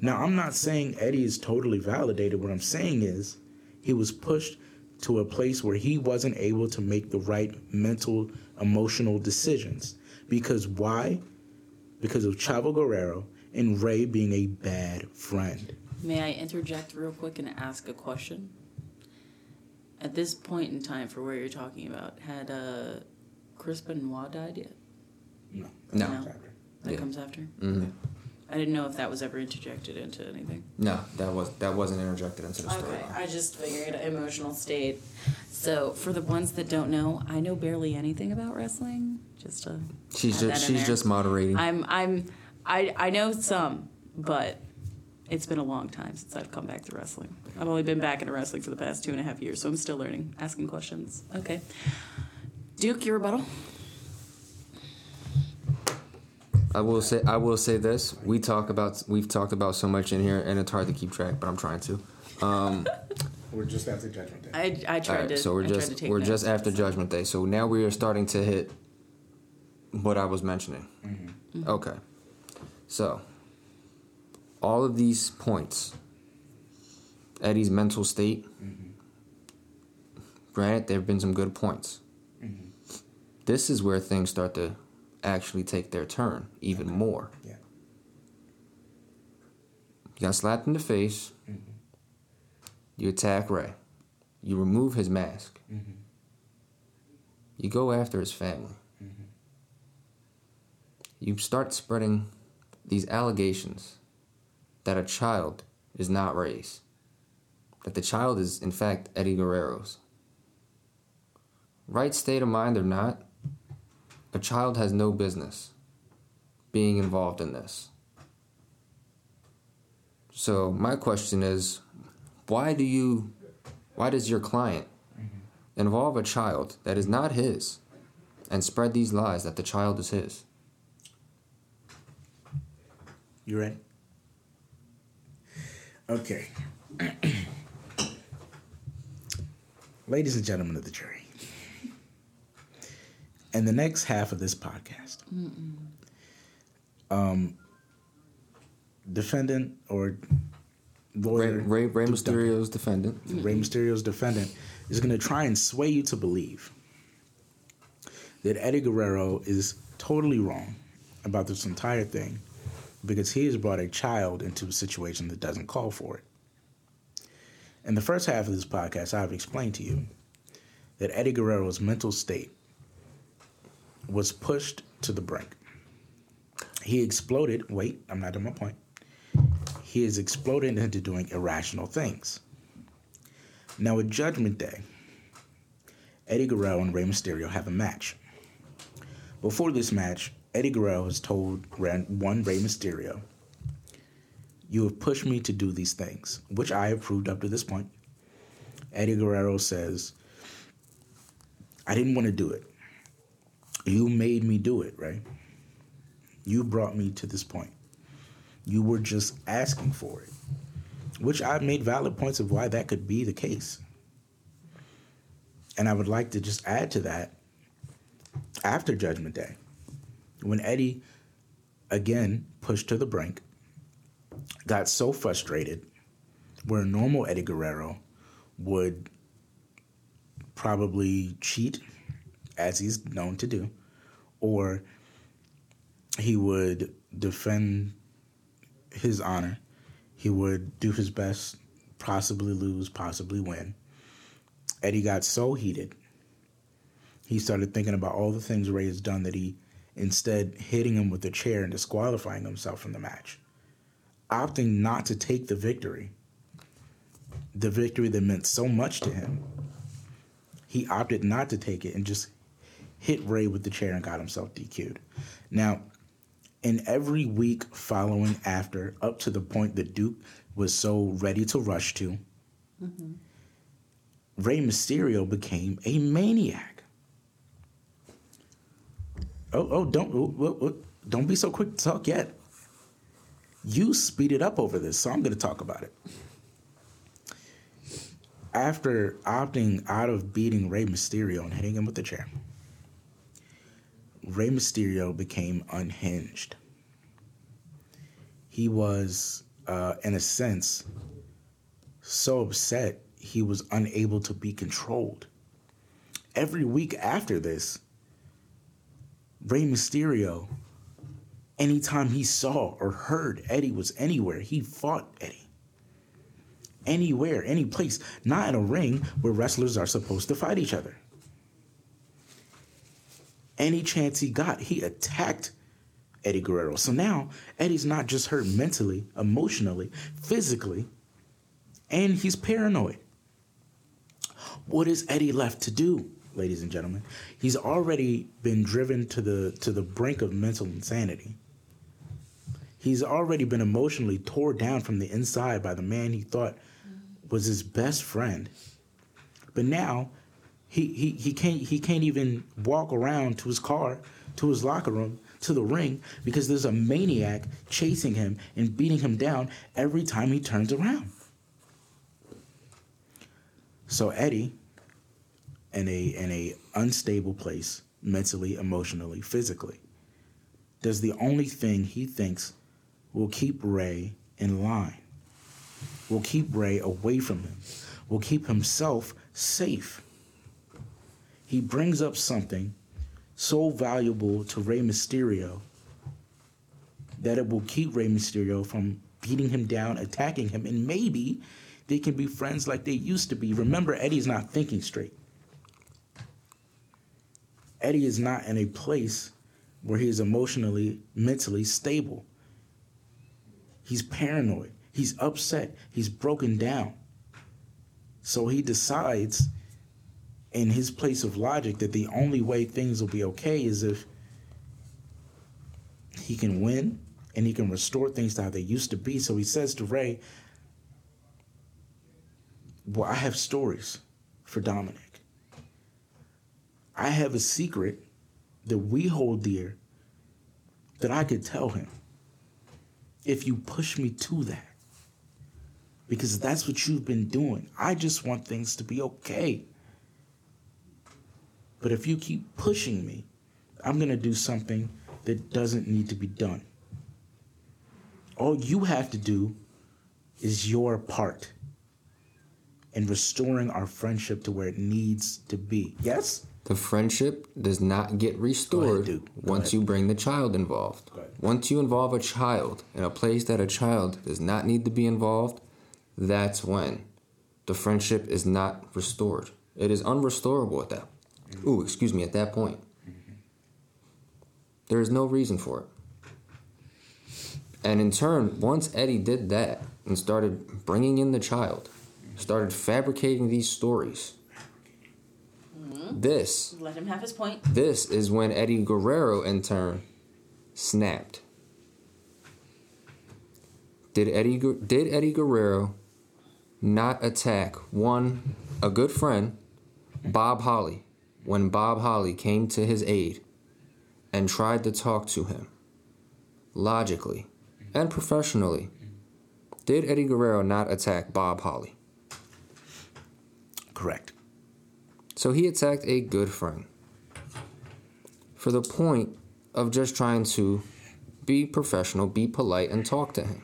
Now, I'm not saying Eddie is totally validated. What I'm saying is he was pushed to a place where he wasn't able to make the right mental, emotional decisions. Because why? Because of Chavo Guerrero and Rey being a bad friend. May I interject real quick and ask a question? At this point in time, for where you're talking about, had uh, Chris Benoit died yet? No. No. No. That Yeah. comes after. Mhm. I didn't know if that was ever interjected into anything. No, that was that wasn't interjected into the story. Okay, I just figured emotional state. So, for the ones that don't know, I know barely anything about wrestling. Just to She's just she's there. just moderating. I'm I'm I I know some, but it's been a long time since I've come back to wrestling. I've only been back into wrestling for the past two and a half years, so I'm still learning, asking questions. Okay, Duke, your rebuttal. I will say I will say this. We talk about we've talked about so much in here, and it's hard to keep track, but I'm trying to. Um, We're just after Judgment Day. I I tried all right, to. so we're I just we're just after Judgment Day. So now we are starting to hit what I was mentioning. Mm-hmm. Okay, so all of these points, Eddie's mental state. Mm-hmm. Granted, there have been some good points. Mm-hmm. This is where things start to actually take their turn even more. Yeah. You got slapped in the face. Mm-hmm. You attack Rey. You remove his mask. Mm-hmm. You go after his family. Mm-hmm. You start spreading these allegations that a child is not Rey's. That the child is, in fact, Eddie Guerrero's. Right state of mind or not, a child has no business being involved in this. So my question is, why do you, why does your client mm-hmm. involve a child that is not his and spread these lies that the child is his. You ready? Okay. [CLEARS THROAT] Ladies and gentlemen of the jury, in the next half of this podcast, um, defendant or Rey, lawyer Rey, Rey Mysterio's defendant. Rey Mysterio's defendant is going to try and sway you to believe that Eddie Guerrero is totally wrong about this entire thing because he has brought a child into a situation that doesn't call for it. In the first half of this podcast, I've explained to you that Eddie Guerrero's mental state was pushed to the brink. He exploded. Wait, I'm not at my point. He has exploded into doing irrational things. Now, at Judgment Day, Eddie Guerrero and Rey Mysterio have a match. Before this match, Eddie Guerrero has told one Rey Mysterio, You have pushed me to do these things, which I have proved up to this point. Eddie Guerrero says, I didn't want to do it. You made me do it, right? You brought me to this point. You were just asking for it which I've made valid points of why that could be the case. And I would like to just add to that after Judgment Day, when Eddie again pushed to the brink, got so frustrated, where a normal Eddie Guerrero would probably cheat, as he's known to do, or he would defend his honor he would do his best, possibly lose, possibly win. Eddie got so heated, he started thinking about all the things Rey has done that he instead hitting him with a chair and disqualifying himself from the match, opting not to take the victory, the victory that meant so much to him. He opted not to take it and just hit Rey with the chair and got himself DQ'd. Now, in every week following after, up to the point that Duke was so ready to rush to, mm-hmm. Rey Mysterio became a maniac. Oh, oh, don't, oh, oh, don't be so quick to talk yet. You speeded up over this, so I'm going to talk about it. After opting out of beating Rey Mysterio and hitting him with the chair, Rey Mysterio became unhinged. He was, uh, in a sense, so upset he was unable to be controlled. Every week after this, Rey Mysterio, anytime he saw or heard Eddie was anywhere, he fought Eddie. Anywhere, any place, not in a ring where wrestlers are supposed to fight each other any chance he got, he attacked Eddie Guerrero. So now Eddie's not just hurt mentally, emotionally, physically, and he's paranoid. What is Eddie left to do, ladies and gentlemen? He's already been driven to the to the brink of mental insanity. He's already been emotionally tore down from the inside by the man he thought was his best friend. But now he, he, he can't he can't even walk around to his car, to his locker room, to the ring because there's a maniac chasing him and beating him down every time he turns around. So Eddie, in a in a unstable place, mentally, emotionally, physically, does the only thing he thinks will keep Rey in line, will keep Rey away from him, will keep himself safe he brings up something so valuable to Rey Mysterio that it will keep Rey Mysterio from beating him down, attacking him, and maybe they can be friends like they used to be. Remember, Eddie's not thinking straight. Eddie is not in a place where he is emotionally, mentally stable. He's paranoid. He's upset. He's broken down. So he decides in his place of logic that the only way things will be okay is if he can win and he can restore things to how they used to be. So he says to Rey, Well, I have stories for Dominik. I have a secret that we hold dear that I could tell him if you push me to that. Because that's what you've been doing. I just want things to be okay. But if you keep pushing me, I'm going to do something that doesn't need to be done. All you have to do is your part in restoring our friendship to where it needs to be. Yes? The friendship does not get restored. Go once you bring the child involved. Once you involve a child in a place that a child does not need to be involved, that's when the friendship is not restored. It is unrestorable at that. Ooh, excuse me, at that point. There is no reason for it. And in turn, once Eddie did that and started bringing in the child, started fabricating these stories, mm-hmm. this Let him have his point. this is when Eddie Guerrero, in turn, snapped. Did Eddie did Eddie Guerrero not attack one a good friend, Bob Holly, when Bob Holly came to his aid and tried to talk to him logically and professionally? Did Eddie Guerrero not attack Bob Holly? Correct. So he attacked a good friend for the point of just trying to be professional, be polite, and talk to him.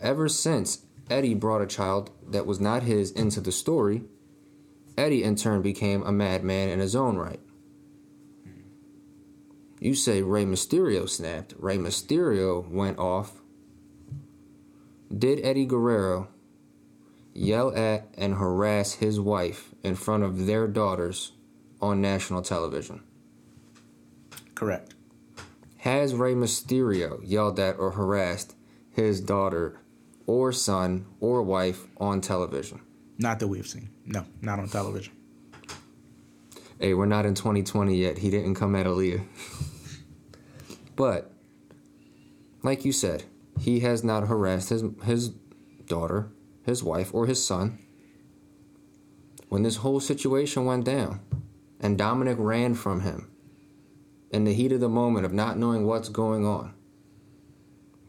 Ever since Eddie brought a child that was not his into the story, Eddie in turn became a madman in his own right. You say Rey Mysterio snapped. Rey Mysterio went off. Did Eddie Guerrero yell at and harass his wife in front of their daughters on national television? Correct. Has Rey Mysterio yelled at or harassed his daughter or son or wife on television? Not that we've seen. No, not on television. Hey, we're not in 2020 yet. He didn't come at Aaliyah. but, like you said, he has not harassed his, his daughter, his wife, or his son. When this whole situation went down and Dominik ran from him in the heat of the moment of not knowing what's going on,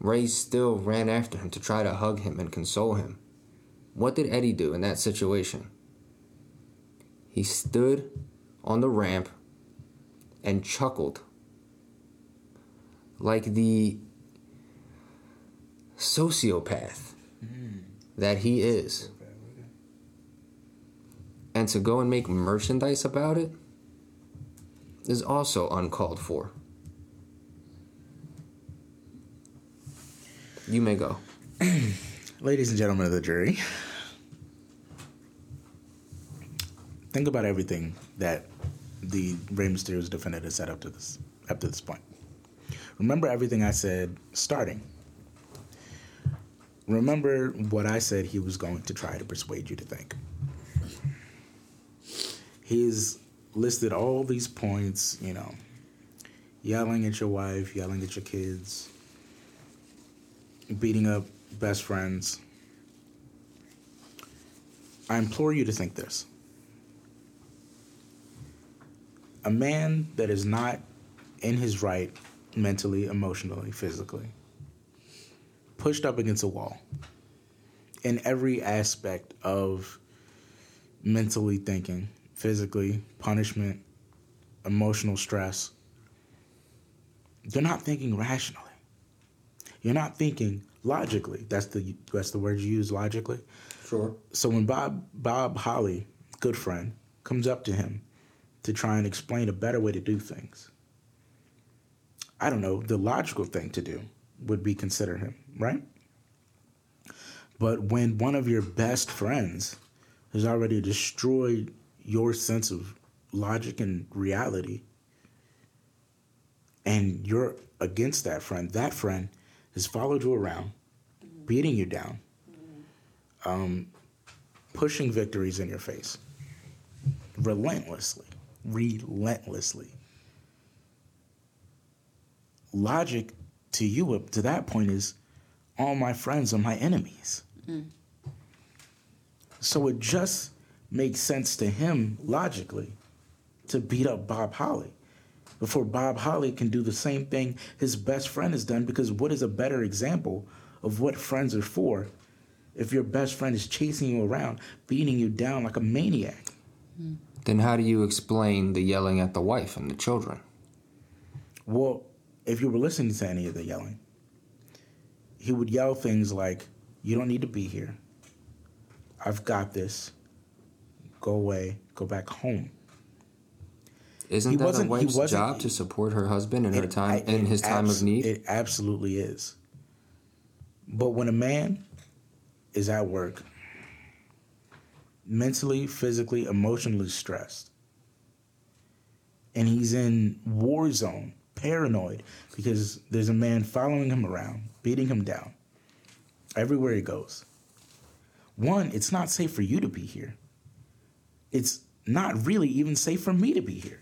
Rey still ran after him to try to hug him and console him. What did Eddie do in that situation? He stood on the ramp and chuckled like the sociopath hmm. that he is. And to go and make merchandise about it is also uncalled for. You may go. [CLEARS THROAT] Ladies and gentlemen of the jury, think about everything that the Rey Mysterio's defendant has said up to this up to this point. Remember everything I said starting. Remember what I said he was going to try to persuade you to think. He's listed all these points, you know, yelling at your wife, yelling at your kids, beating up best friends. I implore you to think this. A man that is not in his right mentally, emotionally, physically, pushed up against a wall in every aspect of mentally thinking, physically, punishment, emotional stress. You're not thinking rationally. You're not thinking logically. That's the that's the word you use logically. Sure. So when Bob Bob Holly, good friend, comes up to him to try and explain a better way to do things, I don't know, the logical thing to do would be consider him, right? But when one of your best friends has already destroyed your sense of logic and reality, and you're against that friend, that friend has followed you around, beating you down, um, pushing victories in your face, relentlessly, relentlessly. Logic to you up to that point is all my friends are my enemies. So it just makes sense to him logically to beat up Bob Holly. Before Bob Holly can do the same thing his best friend has done. Because what is a better example of what friends are for if your best friend is chasing you around, beating you down like a maniac? Then how do you explain the yelling at the wife and the children? Well, if you were listening to any of the yelling, he would yell things like, You don't need to be here. I've got this. Go away. Go back home. Isn't He that a wife's job to support her husband in her time in it his time of need? It absolutely is. But when a man is at work, mentally, physically, emotionally stressed, and he's in war zone, paranoid, because there's a man following him around, beating him down everywhere he goes. One, it's not safe for you to be here. It's not really even safe for me to be here.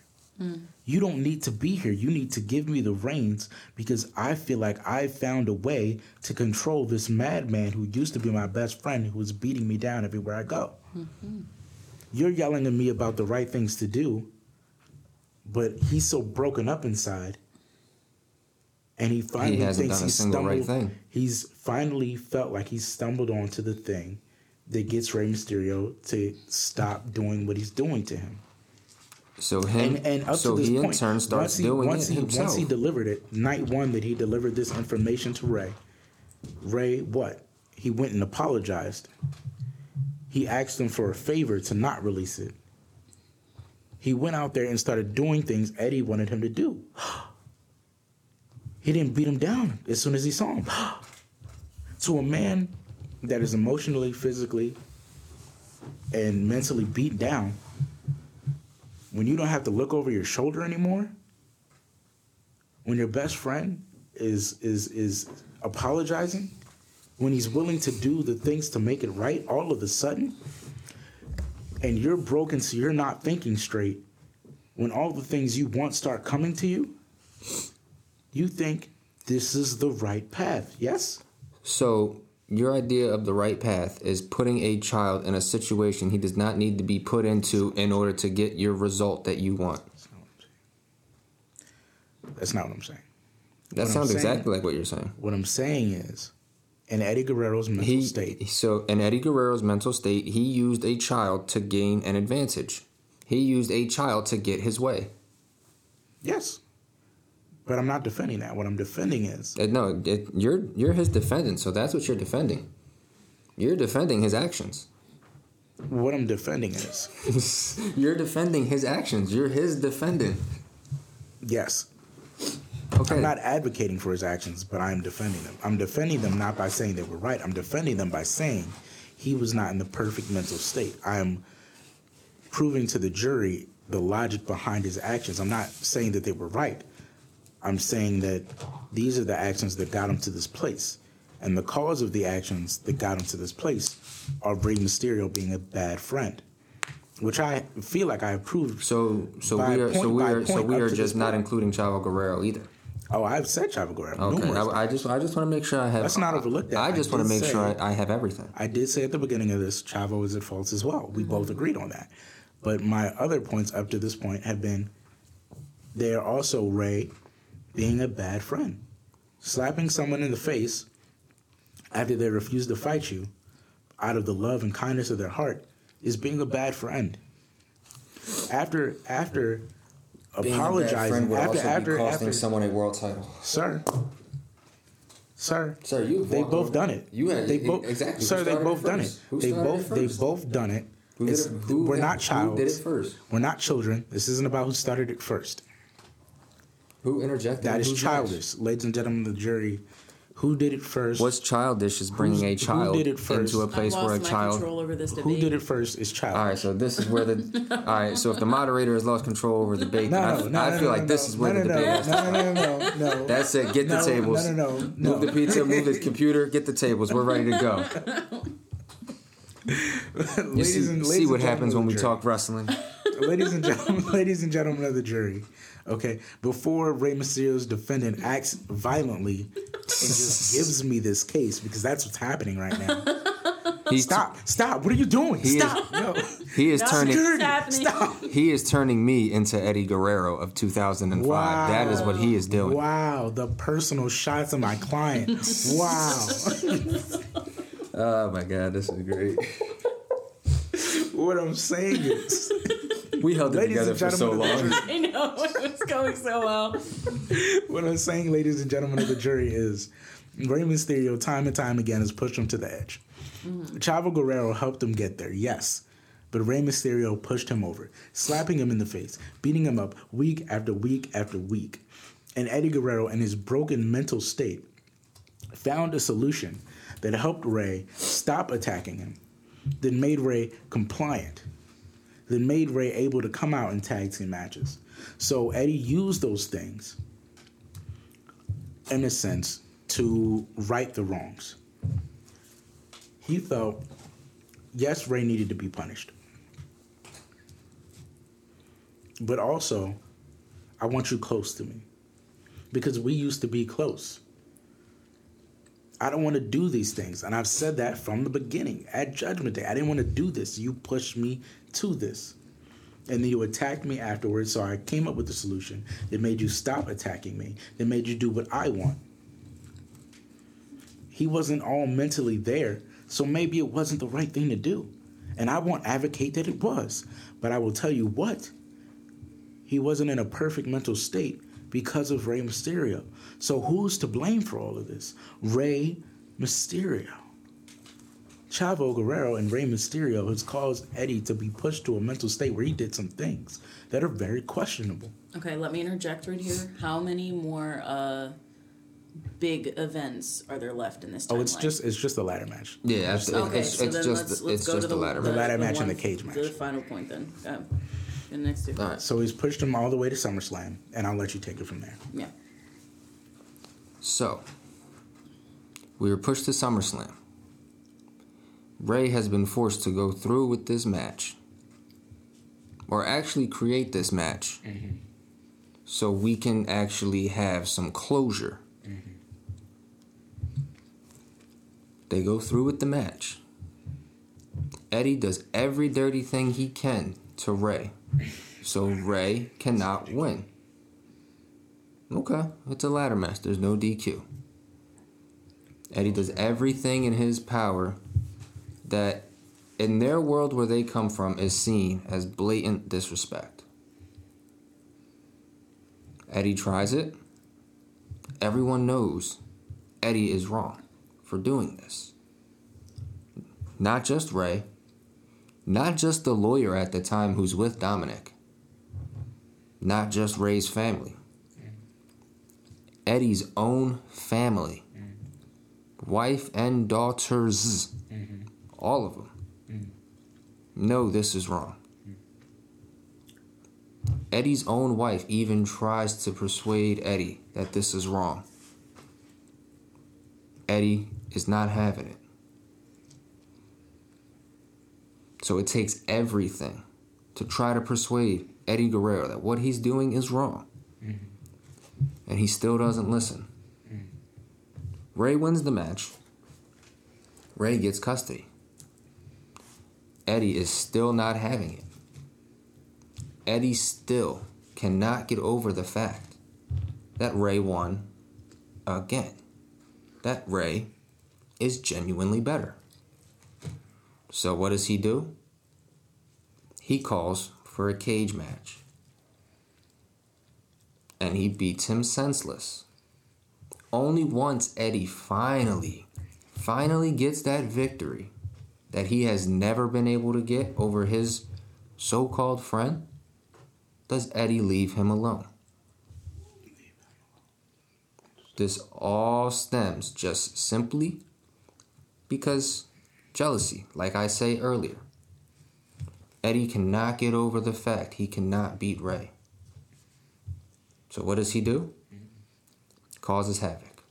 You don't need to be here. You need to give me the reins because I feel like I found a way to control this madman who used to be my best friend who was beating me down everywhere I go. Mm-hmm. You're yelling at me about the right things to do, but he's so broken up inside. And he finally hasn't thinks he's right stumbled. thing. He's finally felt like he's stumbled onto the thing that gets Rey Mysterio to stop doing what he's doing to him. So him, And, and up so to this he in turn starts once he, doing once it he, himself. Once he delivered it, night one that he delivered this information to Rey, Rey, what? He went and apologized. He asked him for a favor to not release it. He went out there and started doing things Eddie wanted him to do. [GASPS] He didn't beat him down as soon as he saw him. [GASPS] to a man that is emotionally, physically, and mentally beat down, when you don't have to look over your shoulder anymore, when your best friend is is is apologizing, when he's willing to do the things to make it right all of a sudden, and you're broken so you're not thinking straight, when all the things you want start coming to you, you think this is the right path. Yes? So your idea of the right path is putting a child in a situation he does not need to be put into in order to get your result that you want. That's not what I'm saying. That What I'm sounds saying- exactly like what you're saying. What I'm saying is, in Eddie Guerrero's mental He state, so in Eddie Guerrero's mental state, he used a child to gain an advantage. He used a child to get his way. yes. But I'm not defending that. What I'm defending is Uh, No, it, you're you're his defendant, so that's what you're defending. You're defending his actions. what I'm defending is [LAUGHS] you're defending his actions. You're his defendant. yes. Okay. I'm not advocating for his actions, but I'm defending them. I'm defending them not by saying they were right. I'm defending them by saying he was not in the perfect mental state. I'm proving to the jury the logic behind his actions. I'm not saying that they were right. I'm saying that these are the actions that got him to this place. And the cause of the actions that got him to this place are Rey Mysterio being a bad friend, which I feel like I have proved. so so we are so we are so we are just not point. including Chavo Guerrero either. Oh, I've said Chavo Guerrero. Okay, I, I just I just want to make sure I have. Let's not overlook that. I I just want to make sure I, I have everything. I did say at the beginning of this, Chavo is at fault as well. We both mm-hmm. agreed on that. But my other points up to this point have been they are also Rey being a bad friend. Slapping someone in the face after they refuse to fight you out of the love and kindness of their heart is being a bad friend. After after apologizing after after after someone a world title. sir sir Sir, you they both over- done it. You had they both exactly. Sir, they both done it. They both they both done it. Who did it- who we're not who child. did it first? We're not children. This isn't about who started it first. Who interjected? That and is who's childish, ladies and gentlemen of the jury. Who did it first? What's childish is bringing Who's- a who child did it first? into a I've place where a child. over this who did it first is child. All right, so this is where the. [LAUGHS] all right, so if the moderator has lost control over the debate, No, then no, I, no, I feel no, like no, this is where no, the no, debate no, has. no, no, no, no, no. [LAUGHS] That's it. Get the tables. No, no, no, no. Move the pizza. Move the computer. Get the tables. We're ready to go. [LAUGHS] You see, and, see what happens when we the talk wrestling. ladies and gentlemen, ladies and gentlemen of the jury. Okay, before Rey Mysterio's defendant acts violently and just [LAUGHS] gives me this case because that's what's happening right now. He's Stop! Stop! What are you doing? He is- Stop! Yo. he is That's turning Stop! he is turning me into Eddie Guerrero of 2005. Wow. That is what he is doing. Wow, the personal shots of my client. [LAUGHS] wow. Oh my god, this is great. what I'm saying is, [LAUGHS] [LAUGHS] We held it Ladies together for so gentlemen of the long. I know [LAUGHS] it was going so well. [LAUGHS] what I'm saying, ladies and gentlemen of the jury, is Rey Mysterio time and time again has pushed him to the edge. Mm-hmm. Chavo Guerrero helped him get there, yes. But Rey Mysterio pushed him over, slapping him in the face, beating him up week after week after week. And Eddie Guerrero, in his broken mental state, found a solution that helped Rey stop attacking him, that made Rey compliant, that made Rey able to come out in tag team matches. So Eddie used those things, in a sense, to right the wrongs. He felt, yes, Rey needed to be punished. But also, I want you close to me. Because we used to be close. I don't want to do these things. And I've said that from the beginning at Judgment Day. I didn't want to do this. You pushed me to this. And then you attacked me afterwards. So I came up with a solution that made you stop attacking me, that made you do what I want. He wasn't all mentally there. So maybe it wasn't the right thing to do. And I won't advocate that it was. But I will tell you what, he wasn't in a perfect mental state because of Rey Mysterio. So who's to blame for all of this? Rey Mysterio. Chavo Guerrero and Rey Mysterio has caused Eddie to be pushed to a mental state where he did some things that are very questionable. Okay, let me interject right here. How many more uh, big events are there left in this timeline? Oh, it's just it's just a ladder match. Yeah, it's, Okay, it's, so it's then just let's, let's it's go just to the the, ladder The match. ladder match one- and the cage match. The final point then. Um, the next two. All right. So he's pushed him all the way to SummerSlam, and I'll let you take it from there. Yeah. So, we were pushed to SummerSlam. Rey has been forced to go through with this match, or actually create this match, mm-hmm. so we can actually have some closure. Mm-hmm. They go through with the match. Eddie does every dirty thing he can to Rey, so Rey cannot win. Okay, it's a ladder match. There's no DQ. Eddie does everything in his power that, in their world where they come from, is seen as blatant disrespect. Eddie tries it. Everyone knows Eddie is wrong for doing this. Not just Rey, not just the lawyer at the time who's with Dominik, not just Rey's family. Eddie's own family, wife and daughters, all of them, know this is wrong. Eddie's own wife even tries to persuade Eddie that this is wrong. Eddie is not having it. So it takes everything to try to persuade Eddie Guerrero that what he's doing is wrong mm-hmm. and he still doesn't listen. Mm-hmm. Rey wins the match. Rey gets custody. Eddie is still not having it. Eddie still cannot get over the fact that Rey won again. That Rey is genuinely better. So, what does he do? He calls for a cage match and he beats him senseless. Only once Eddie finally, finally gets that victory that he has never been able to get over his so called friend, does Eddie leave him alone. This all stems just simply because jealousy, like I say earlier. Eddie cannot get over the fact he cannot beat Rey. So what does he do? Causes havoc.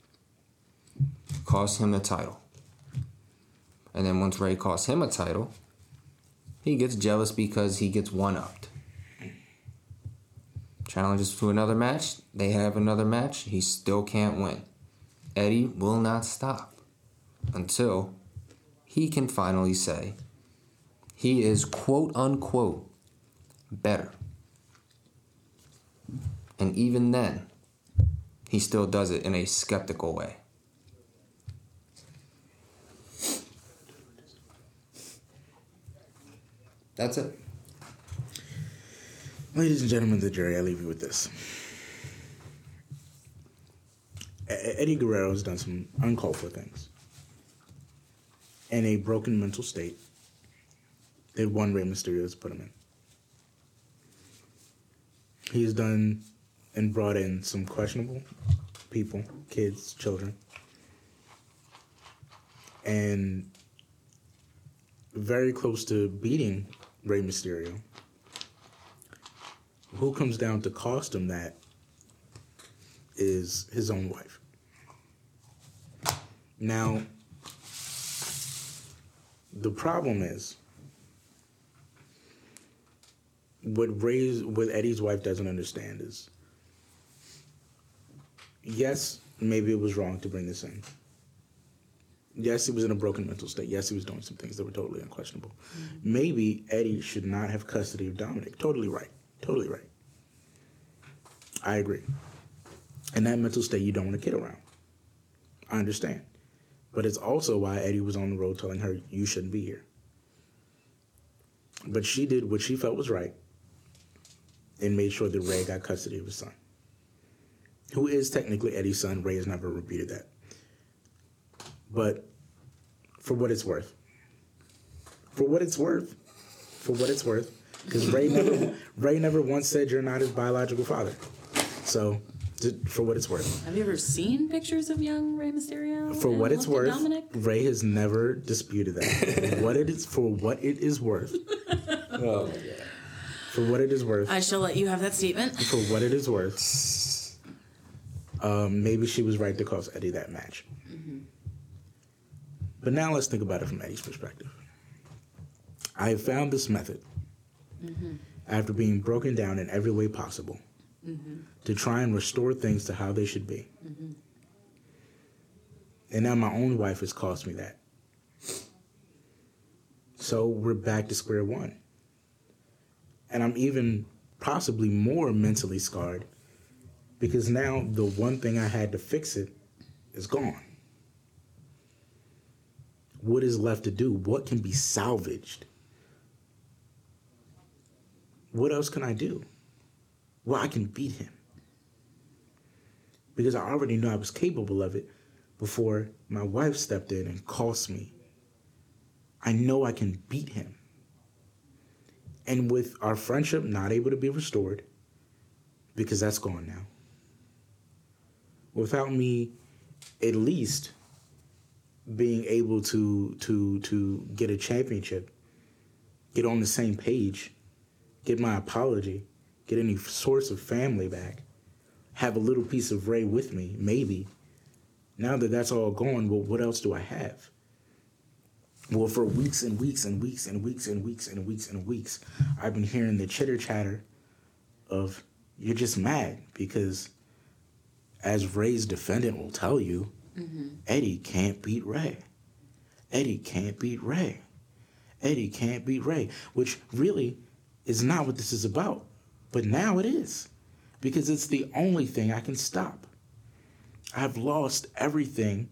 Costs him the title. And then once Rey costs him a title, he gets jealous because he gets one upped. Challenges to another match, they have another match, he still can't win. Eddie will not stop until he can finally say he is quote unquote better. And even then, he still does it in a skeptical way. That's it. Ladies and gentlemen of the jury, I leave you with this. Eddie Guerrero has done some uncalled for things. In a broken mental state that one Rey Mysterio has put him in. He has done and brought in some questionable people, kids, children, and very close to beating Rey Mysterio. Who comes down to cost him that is his own wife. Now, the problem is what Rey's what Eddie's wife doesn't understand is yes, maybe it was wrong to bring this in. Yes, he was in a broken mental state. Yes, he was doing some things that were totally unquestionable. Mm-hmm. Maybe Eddie should not have custody of Dominik. Totally right. Totally right. I agree. In that mental state, you don't want a kid around. I understand. But it's also why Eddie was on the road telling her, you shouldn't be here. But she did what she felt was right and made sure that Rey got custody of his son, who is technically Eddie's son. Rey has never repeated that. But for what it's worth, for what it's worth, for what it's worth, because Rey never, [LAUGHS] Rey never once said you're not his biological father. So, for what it's worth. Have you ever seen pictures of young Rey Mysterio? For what it's worth, Rey has never disputed that. [LAUGHS] what it is for what it is worth. oh my god. For what it is worth. I shall let you have that statement. For what it is worth. Um, maybe she was right to cost Eddie that match. Mm-hmm. But now let's think about it from Eddie's perspective. I have found this method mm-hmm. after being broken down in every way possible mm-hmm. to try and restore things to how they should be. Mm-hmm. And now my own wife has cost me that. So we're back to square one. And I'm even possibly more mentally scarred because now the one thing I had to fix it is gone. What is left to do? What can be salvaged? What else can I do? Well, I can beat him. Because I already knew I was capable of it before my wife stepped in and cost me. I know I can beat him. And with our friendship not able to be restored, because that's gone now, without me at least being able to to to get a championship, get on the same page, get my apology, get any source of family back, have a little piece of Rey with me, maybe. Now that that's all gone, well, what else do I have? Well, for weeks and weeks and weeks and weeks and weeks and weeks and weeks, I've been hearing the chitter chatter of you're just mad because, as Rey's defendant will tell you, mm-hmm. Eddie can't beat Rey. Eddie can't beat Rey. Eddie can't beat Rey, which really is not what this is about. But now it is because it's the only thing I can stop. I've lost everything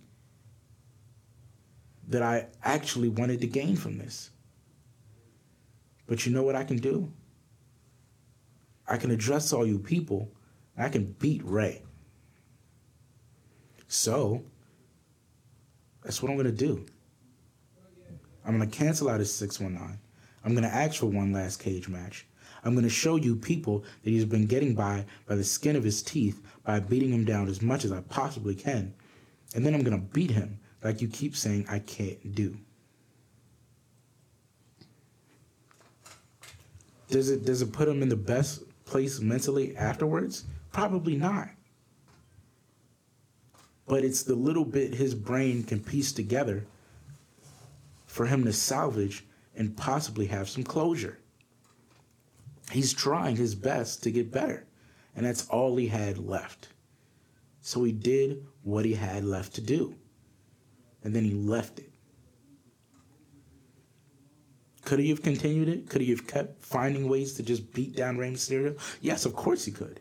that I actually wanted to gain from this. But you know what I can do? I can address all you people. I can beat Rey. So, that's what I'm going to do. I'm going to cancel out his 619. I'm going to ask for one last cage match. I'm going to show you people that he's been getting by by the skin of his teeth by beating him down as much as I possibly can. And then I'm going to beat him like you keep saying I can't do. Does it does it put him in the best place mentally afterwards? Probably not. But it's the little bit his brain can piece together for him to salvage and possibly have some closure he's trying his best to get better. And that's all he had left. So he did what he had left to do. And then he left it. Could he have continued it? Could he have kept finding ways to just beat down Rey Mysterio? Yes, of course he could.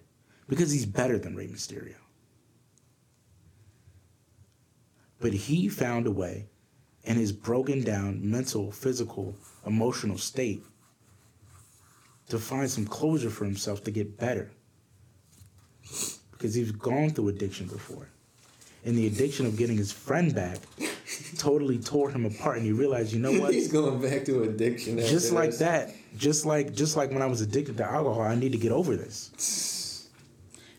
Because he's better than Rey Mysterio. But he found a way in his broken down mental, physical, emotional state to find some closure for himself to get better. Because he's gone through addiction before. And the addiction of getting his friend back totally tore him apart and he realized, you know what? He's going back to addiction. just like this. that, just like just like when I was addicted to alcohol, I need to get over this.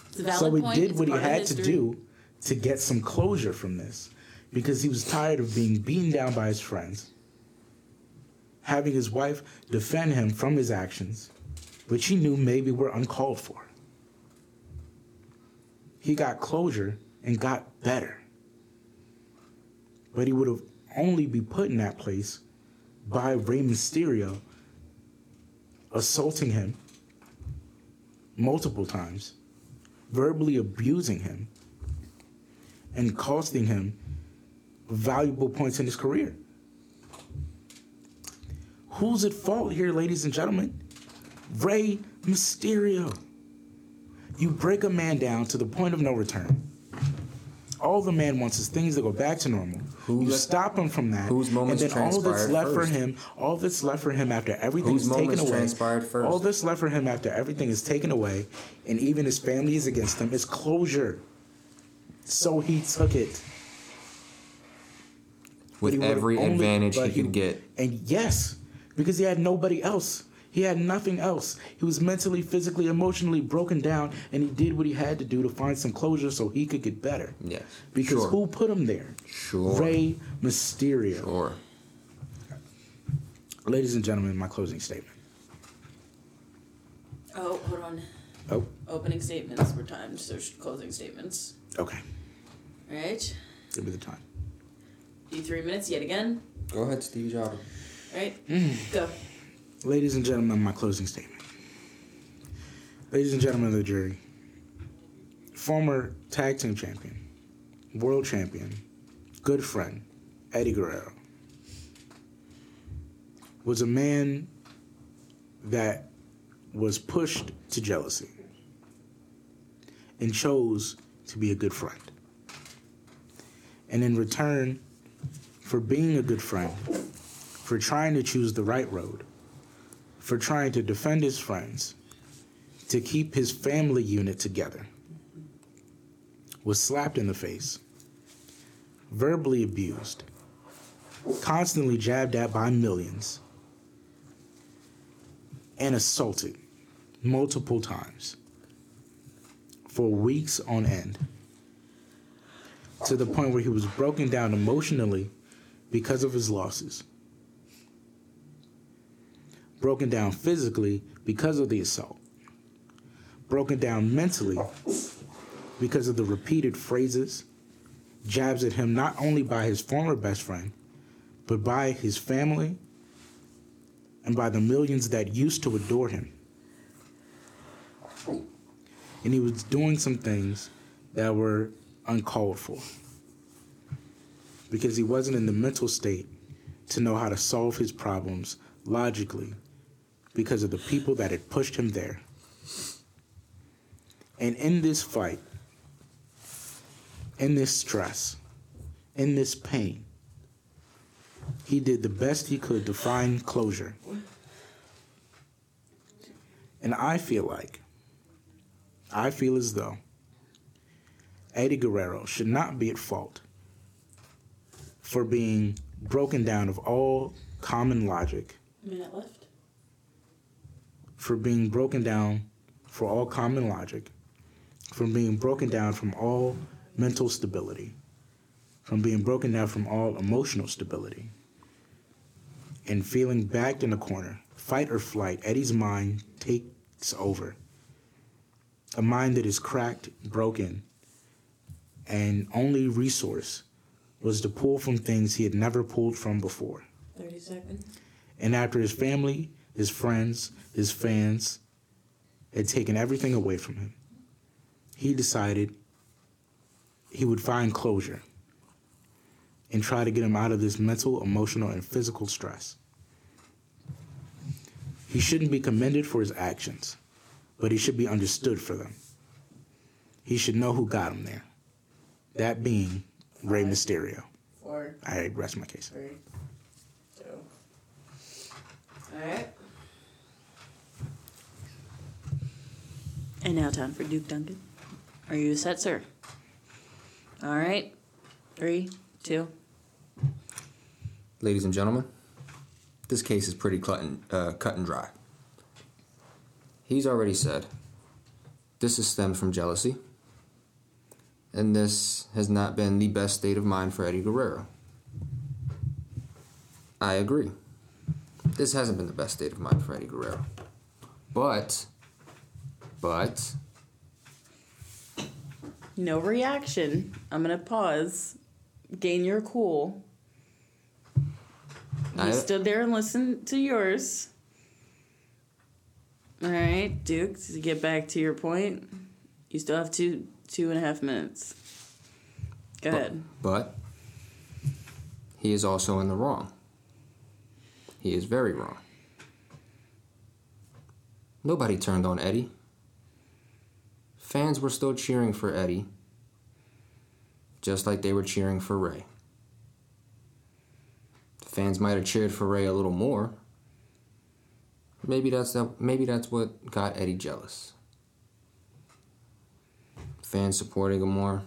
It's a valid so he point. did It's what he had to do to get some closure from this because he was tired of being beaten down by his friends, having his wife defend him from his actions, which he knew maybe were uncalled for. He got closure and got better. But he would have only be put in that place by Rey Mysterio assaulting him multiple times verbally abusing him and costing him valuable points in his career. Who's at fault here, ladies and gentlemen? Rey Mysterio. You break a man down to the point of no return. All the man wants is things that go back to normal. you stop him from that, whose and then all that's left first? for him, all that's left for him after everything Whose is taken away, all that's left for him after everything is taken away, and even his family is against him, is closure. So he took it. With every only- advantage he but could get. And yes, because he had nobody else. He had nothing else. He was mentally, physically, emotionally broken down, and he did what he had to do to find some closure so he could get better. Yes. Because Sure. who put him there? Sure. Rey Mysterio. Or Ladies and gentlemen, my closing statement. Oh, hold on. Oh, Opening statements were timed, so closing statements. okay. All right. Give me the time. Do three minutes yet again. go ahead, Steve Jobs. All right. Mm. Go. Ladies and gentlemen, my closing statement. Ladies and gentlemen of the jury, former tag team champion, world champion, good friend, Eddie Guerrero, was a man that was pushed to jealousy and chose to be a good friend. And in return for being a good friend, for trying to choose the right road, for trying to defend his friends, to keep his family unit together, was slapped in the face, verbally abused, constantly jabbed at by millions, and assaulted multiple times for weeks on end to the point where he was broken down emotionally because of his losses broken down physically because of the assault, broken down mentally because of the repeated phrases, jabs at him not only by his former best friend, but by his family and by the millions that used to adore him. And he was doing some things that were uncalled for because he wasn't in the mental state to know how to solve his problems logically because of the people that had pushed him there. And in this fight, in this stress, in this pain, he did the best he could to find closure. And I feel like, I feel as though Eddie Guerrero should not be at fault for being broken down of all common logic Minute left. For being broken down for all common logic, from being broken down from all mental stability, from being broken down from all emotional stability, and feeling backed in a corner, fight or flight, Eddie's mind takes over. A mind that is cracked, broken, and only resource was to pull from things he had never pulled from before. 30 seconds. And after his family, his friends, his fans had taken everything away from him, he decided he would find closure and try to get him out of this mental, emotional, and physical stress. He shouldn't be commended for his actions, but he should be understood for them. He should know who got him there. That being Rey Mysterio. Four, I rest my case. three, two. All right. And now time for Duke Duncan. Are you set, sir? All right. Three, two. Ladies and gentlemen, this case is pretty cut and, uh, cut and dry. He's already said this is stemmed from jealousy, and this has not been the best state of mind for Eddie Guerrero. I agree. This hasn't been the best state of mind for Eddie Guerrero. But, but, No reaction. I'm gonna pause. Gain your cool. You I- stood there and listened to yours. All right, Duke. To get back to your point, you still have two two and a half minutes. Go ahead. But he is also in the wrong. He is very wrong. Nobody turned on Eddie. Fans were still cheering for Eddie, just like they were cheering for Rey. Fans might have cheered for Rey a little more. Maybe that's that, maybe that's what got Eddie jealous. Fans supporting him more.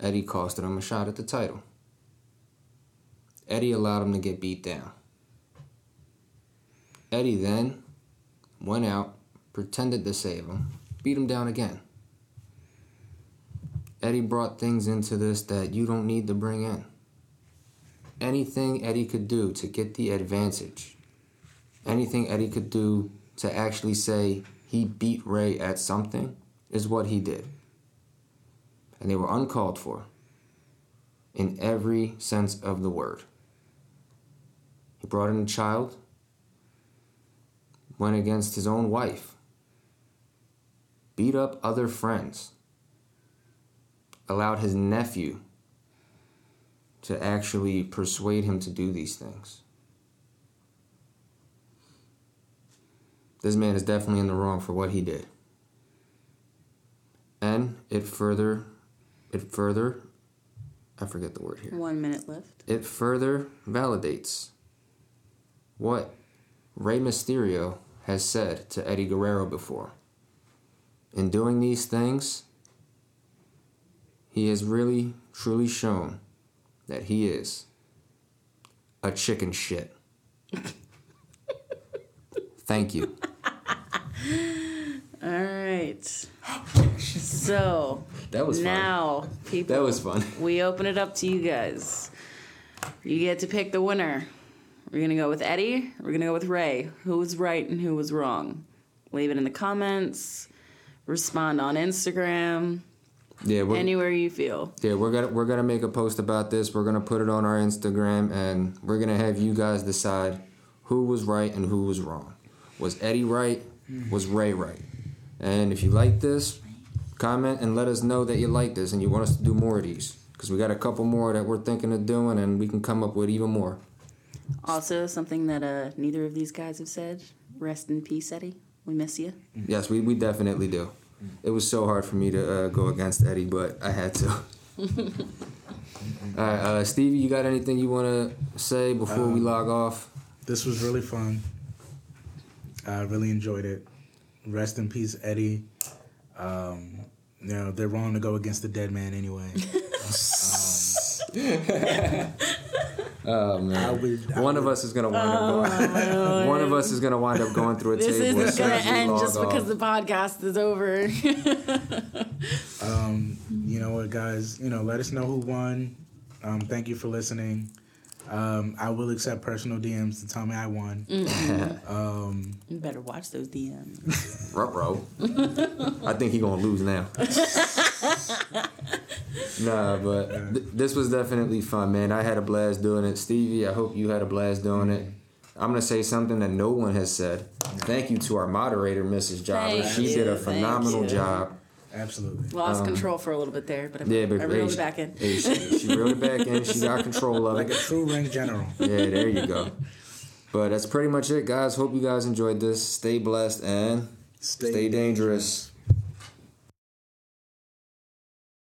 Eddie costed him a shot at the title. Eddie allowed him to get beat down. Eddie then went out, pretended to save him, beat him down again. Eddie brought things into this that you don't need to bring in. Anything Eddie could do to get the advantage, anything Eddie could do to actually say he beat Rey at something, is what he did and they were uncalled for in every sense of the word. He brought in a child, went against his own wife, beat up other friends, allowed his nephew to actually persuade him to do these things. This man is definitely in the wrong for what he did. And it further it further I forget the word here. One minute left. It further validates what Rey Mysterio has said to Eddie Guerrero before. In doing these things, he has really truly shown that he is a chicken shit. [LAUGHS] Thank you. [LAUGHS] All right. [LAUGHS] So That was fun. now, people, That was fun. we open it up to you guys. You get to pick the winner. We're gonna go with Eddie. We're gonna go with Rey. Who was right and who was wrong? Leave it in the comments. Respond on Instagram. Yeah, we're, Anywhere you feel. Yeah, we're gonna we're gonna make a post about this. We're gonna put it on our Instagram, and we're gonna have you guys decide who was right and who was wrong. Was Eddie right? Was Rey right? And if you like this, comment and let us know that you like this and you want us to do more of these. Because we got a couple more that we're thinking of doing, and we can come up with even more. Also, something that uh, neither of these guys have said. Rest in peace, Eddie. We miss you. Yes, we, we definitely do. It was so hard for me to uh, go against Eddie, but I had to. [LAUGHS] All right, uh, Stevie, you got anything you want to say before we log off? This was really fun. I really enjoyed it. Rest in peace, Eddie. Um, you know, they're wrong to go against the dead man anyway. [LAUGHS] Oh man. I would, I One of us is gonna wind up going. [LAUGHS] One of us is gonna wind up going through a This table. as isn't gonna end log just because the podcast is over. Um, you know what, guys? You know, let us know who won. Um, thank you for listening. Um, I will accept personal DMs to tell me I won. [LAUGHS] um, you better watch those DMs. Ruh-roh. [LAUGHS] I think he gonna lose now. [LAUGHS] nah, but th- this was definitely fun, man. I had a blast doing it. Stevie, I hope you had a blast doing it. I'm gonna say something that no one has said. Thank you to our moderator, Mrs. Jobber. Thank she you, did a thank phenomenal you. job. Absolutely. Lost control for a little bit there, but I, Um, Yeah, but I reeled it back in. Hey, she, she reeled it back in. She got control of it. Like a true ring general. Yeah, there you go. But that's pretty much it, guys. Hope you guys enjoyed this. Stay blessed and stay, stay dangerous.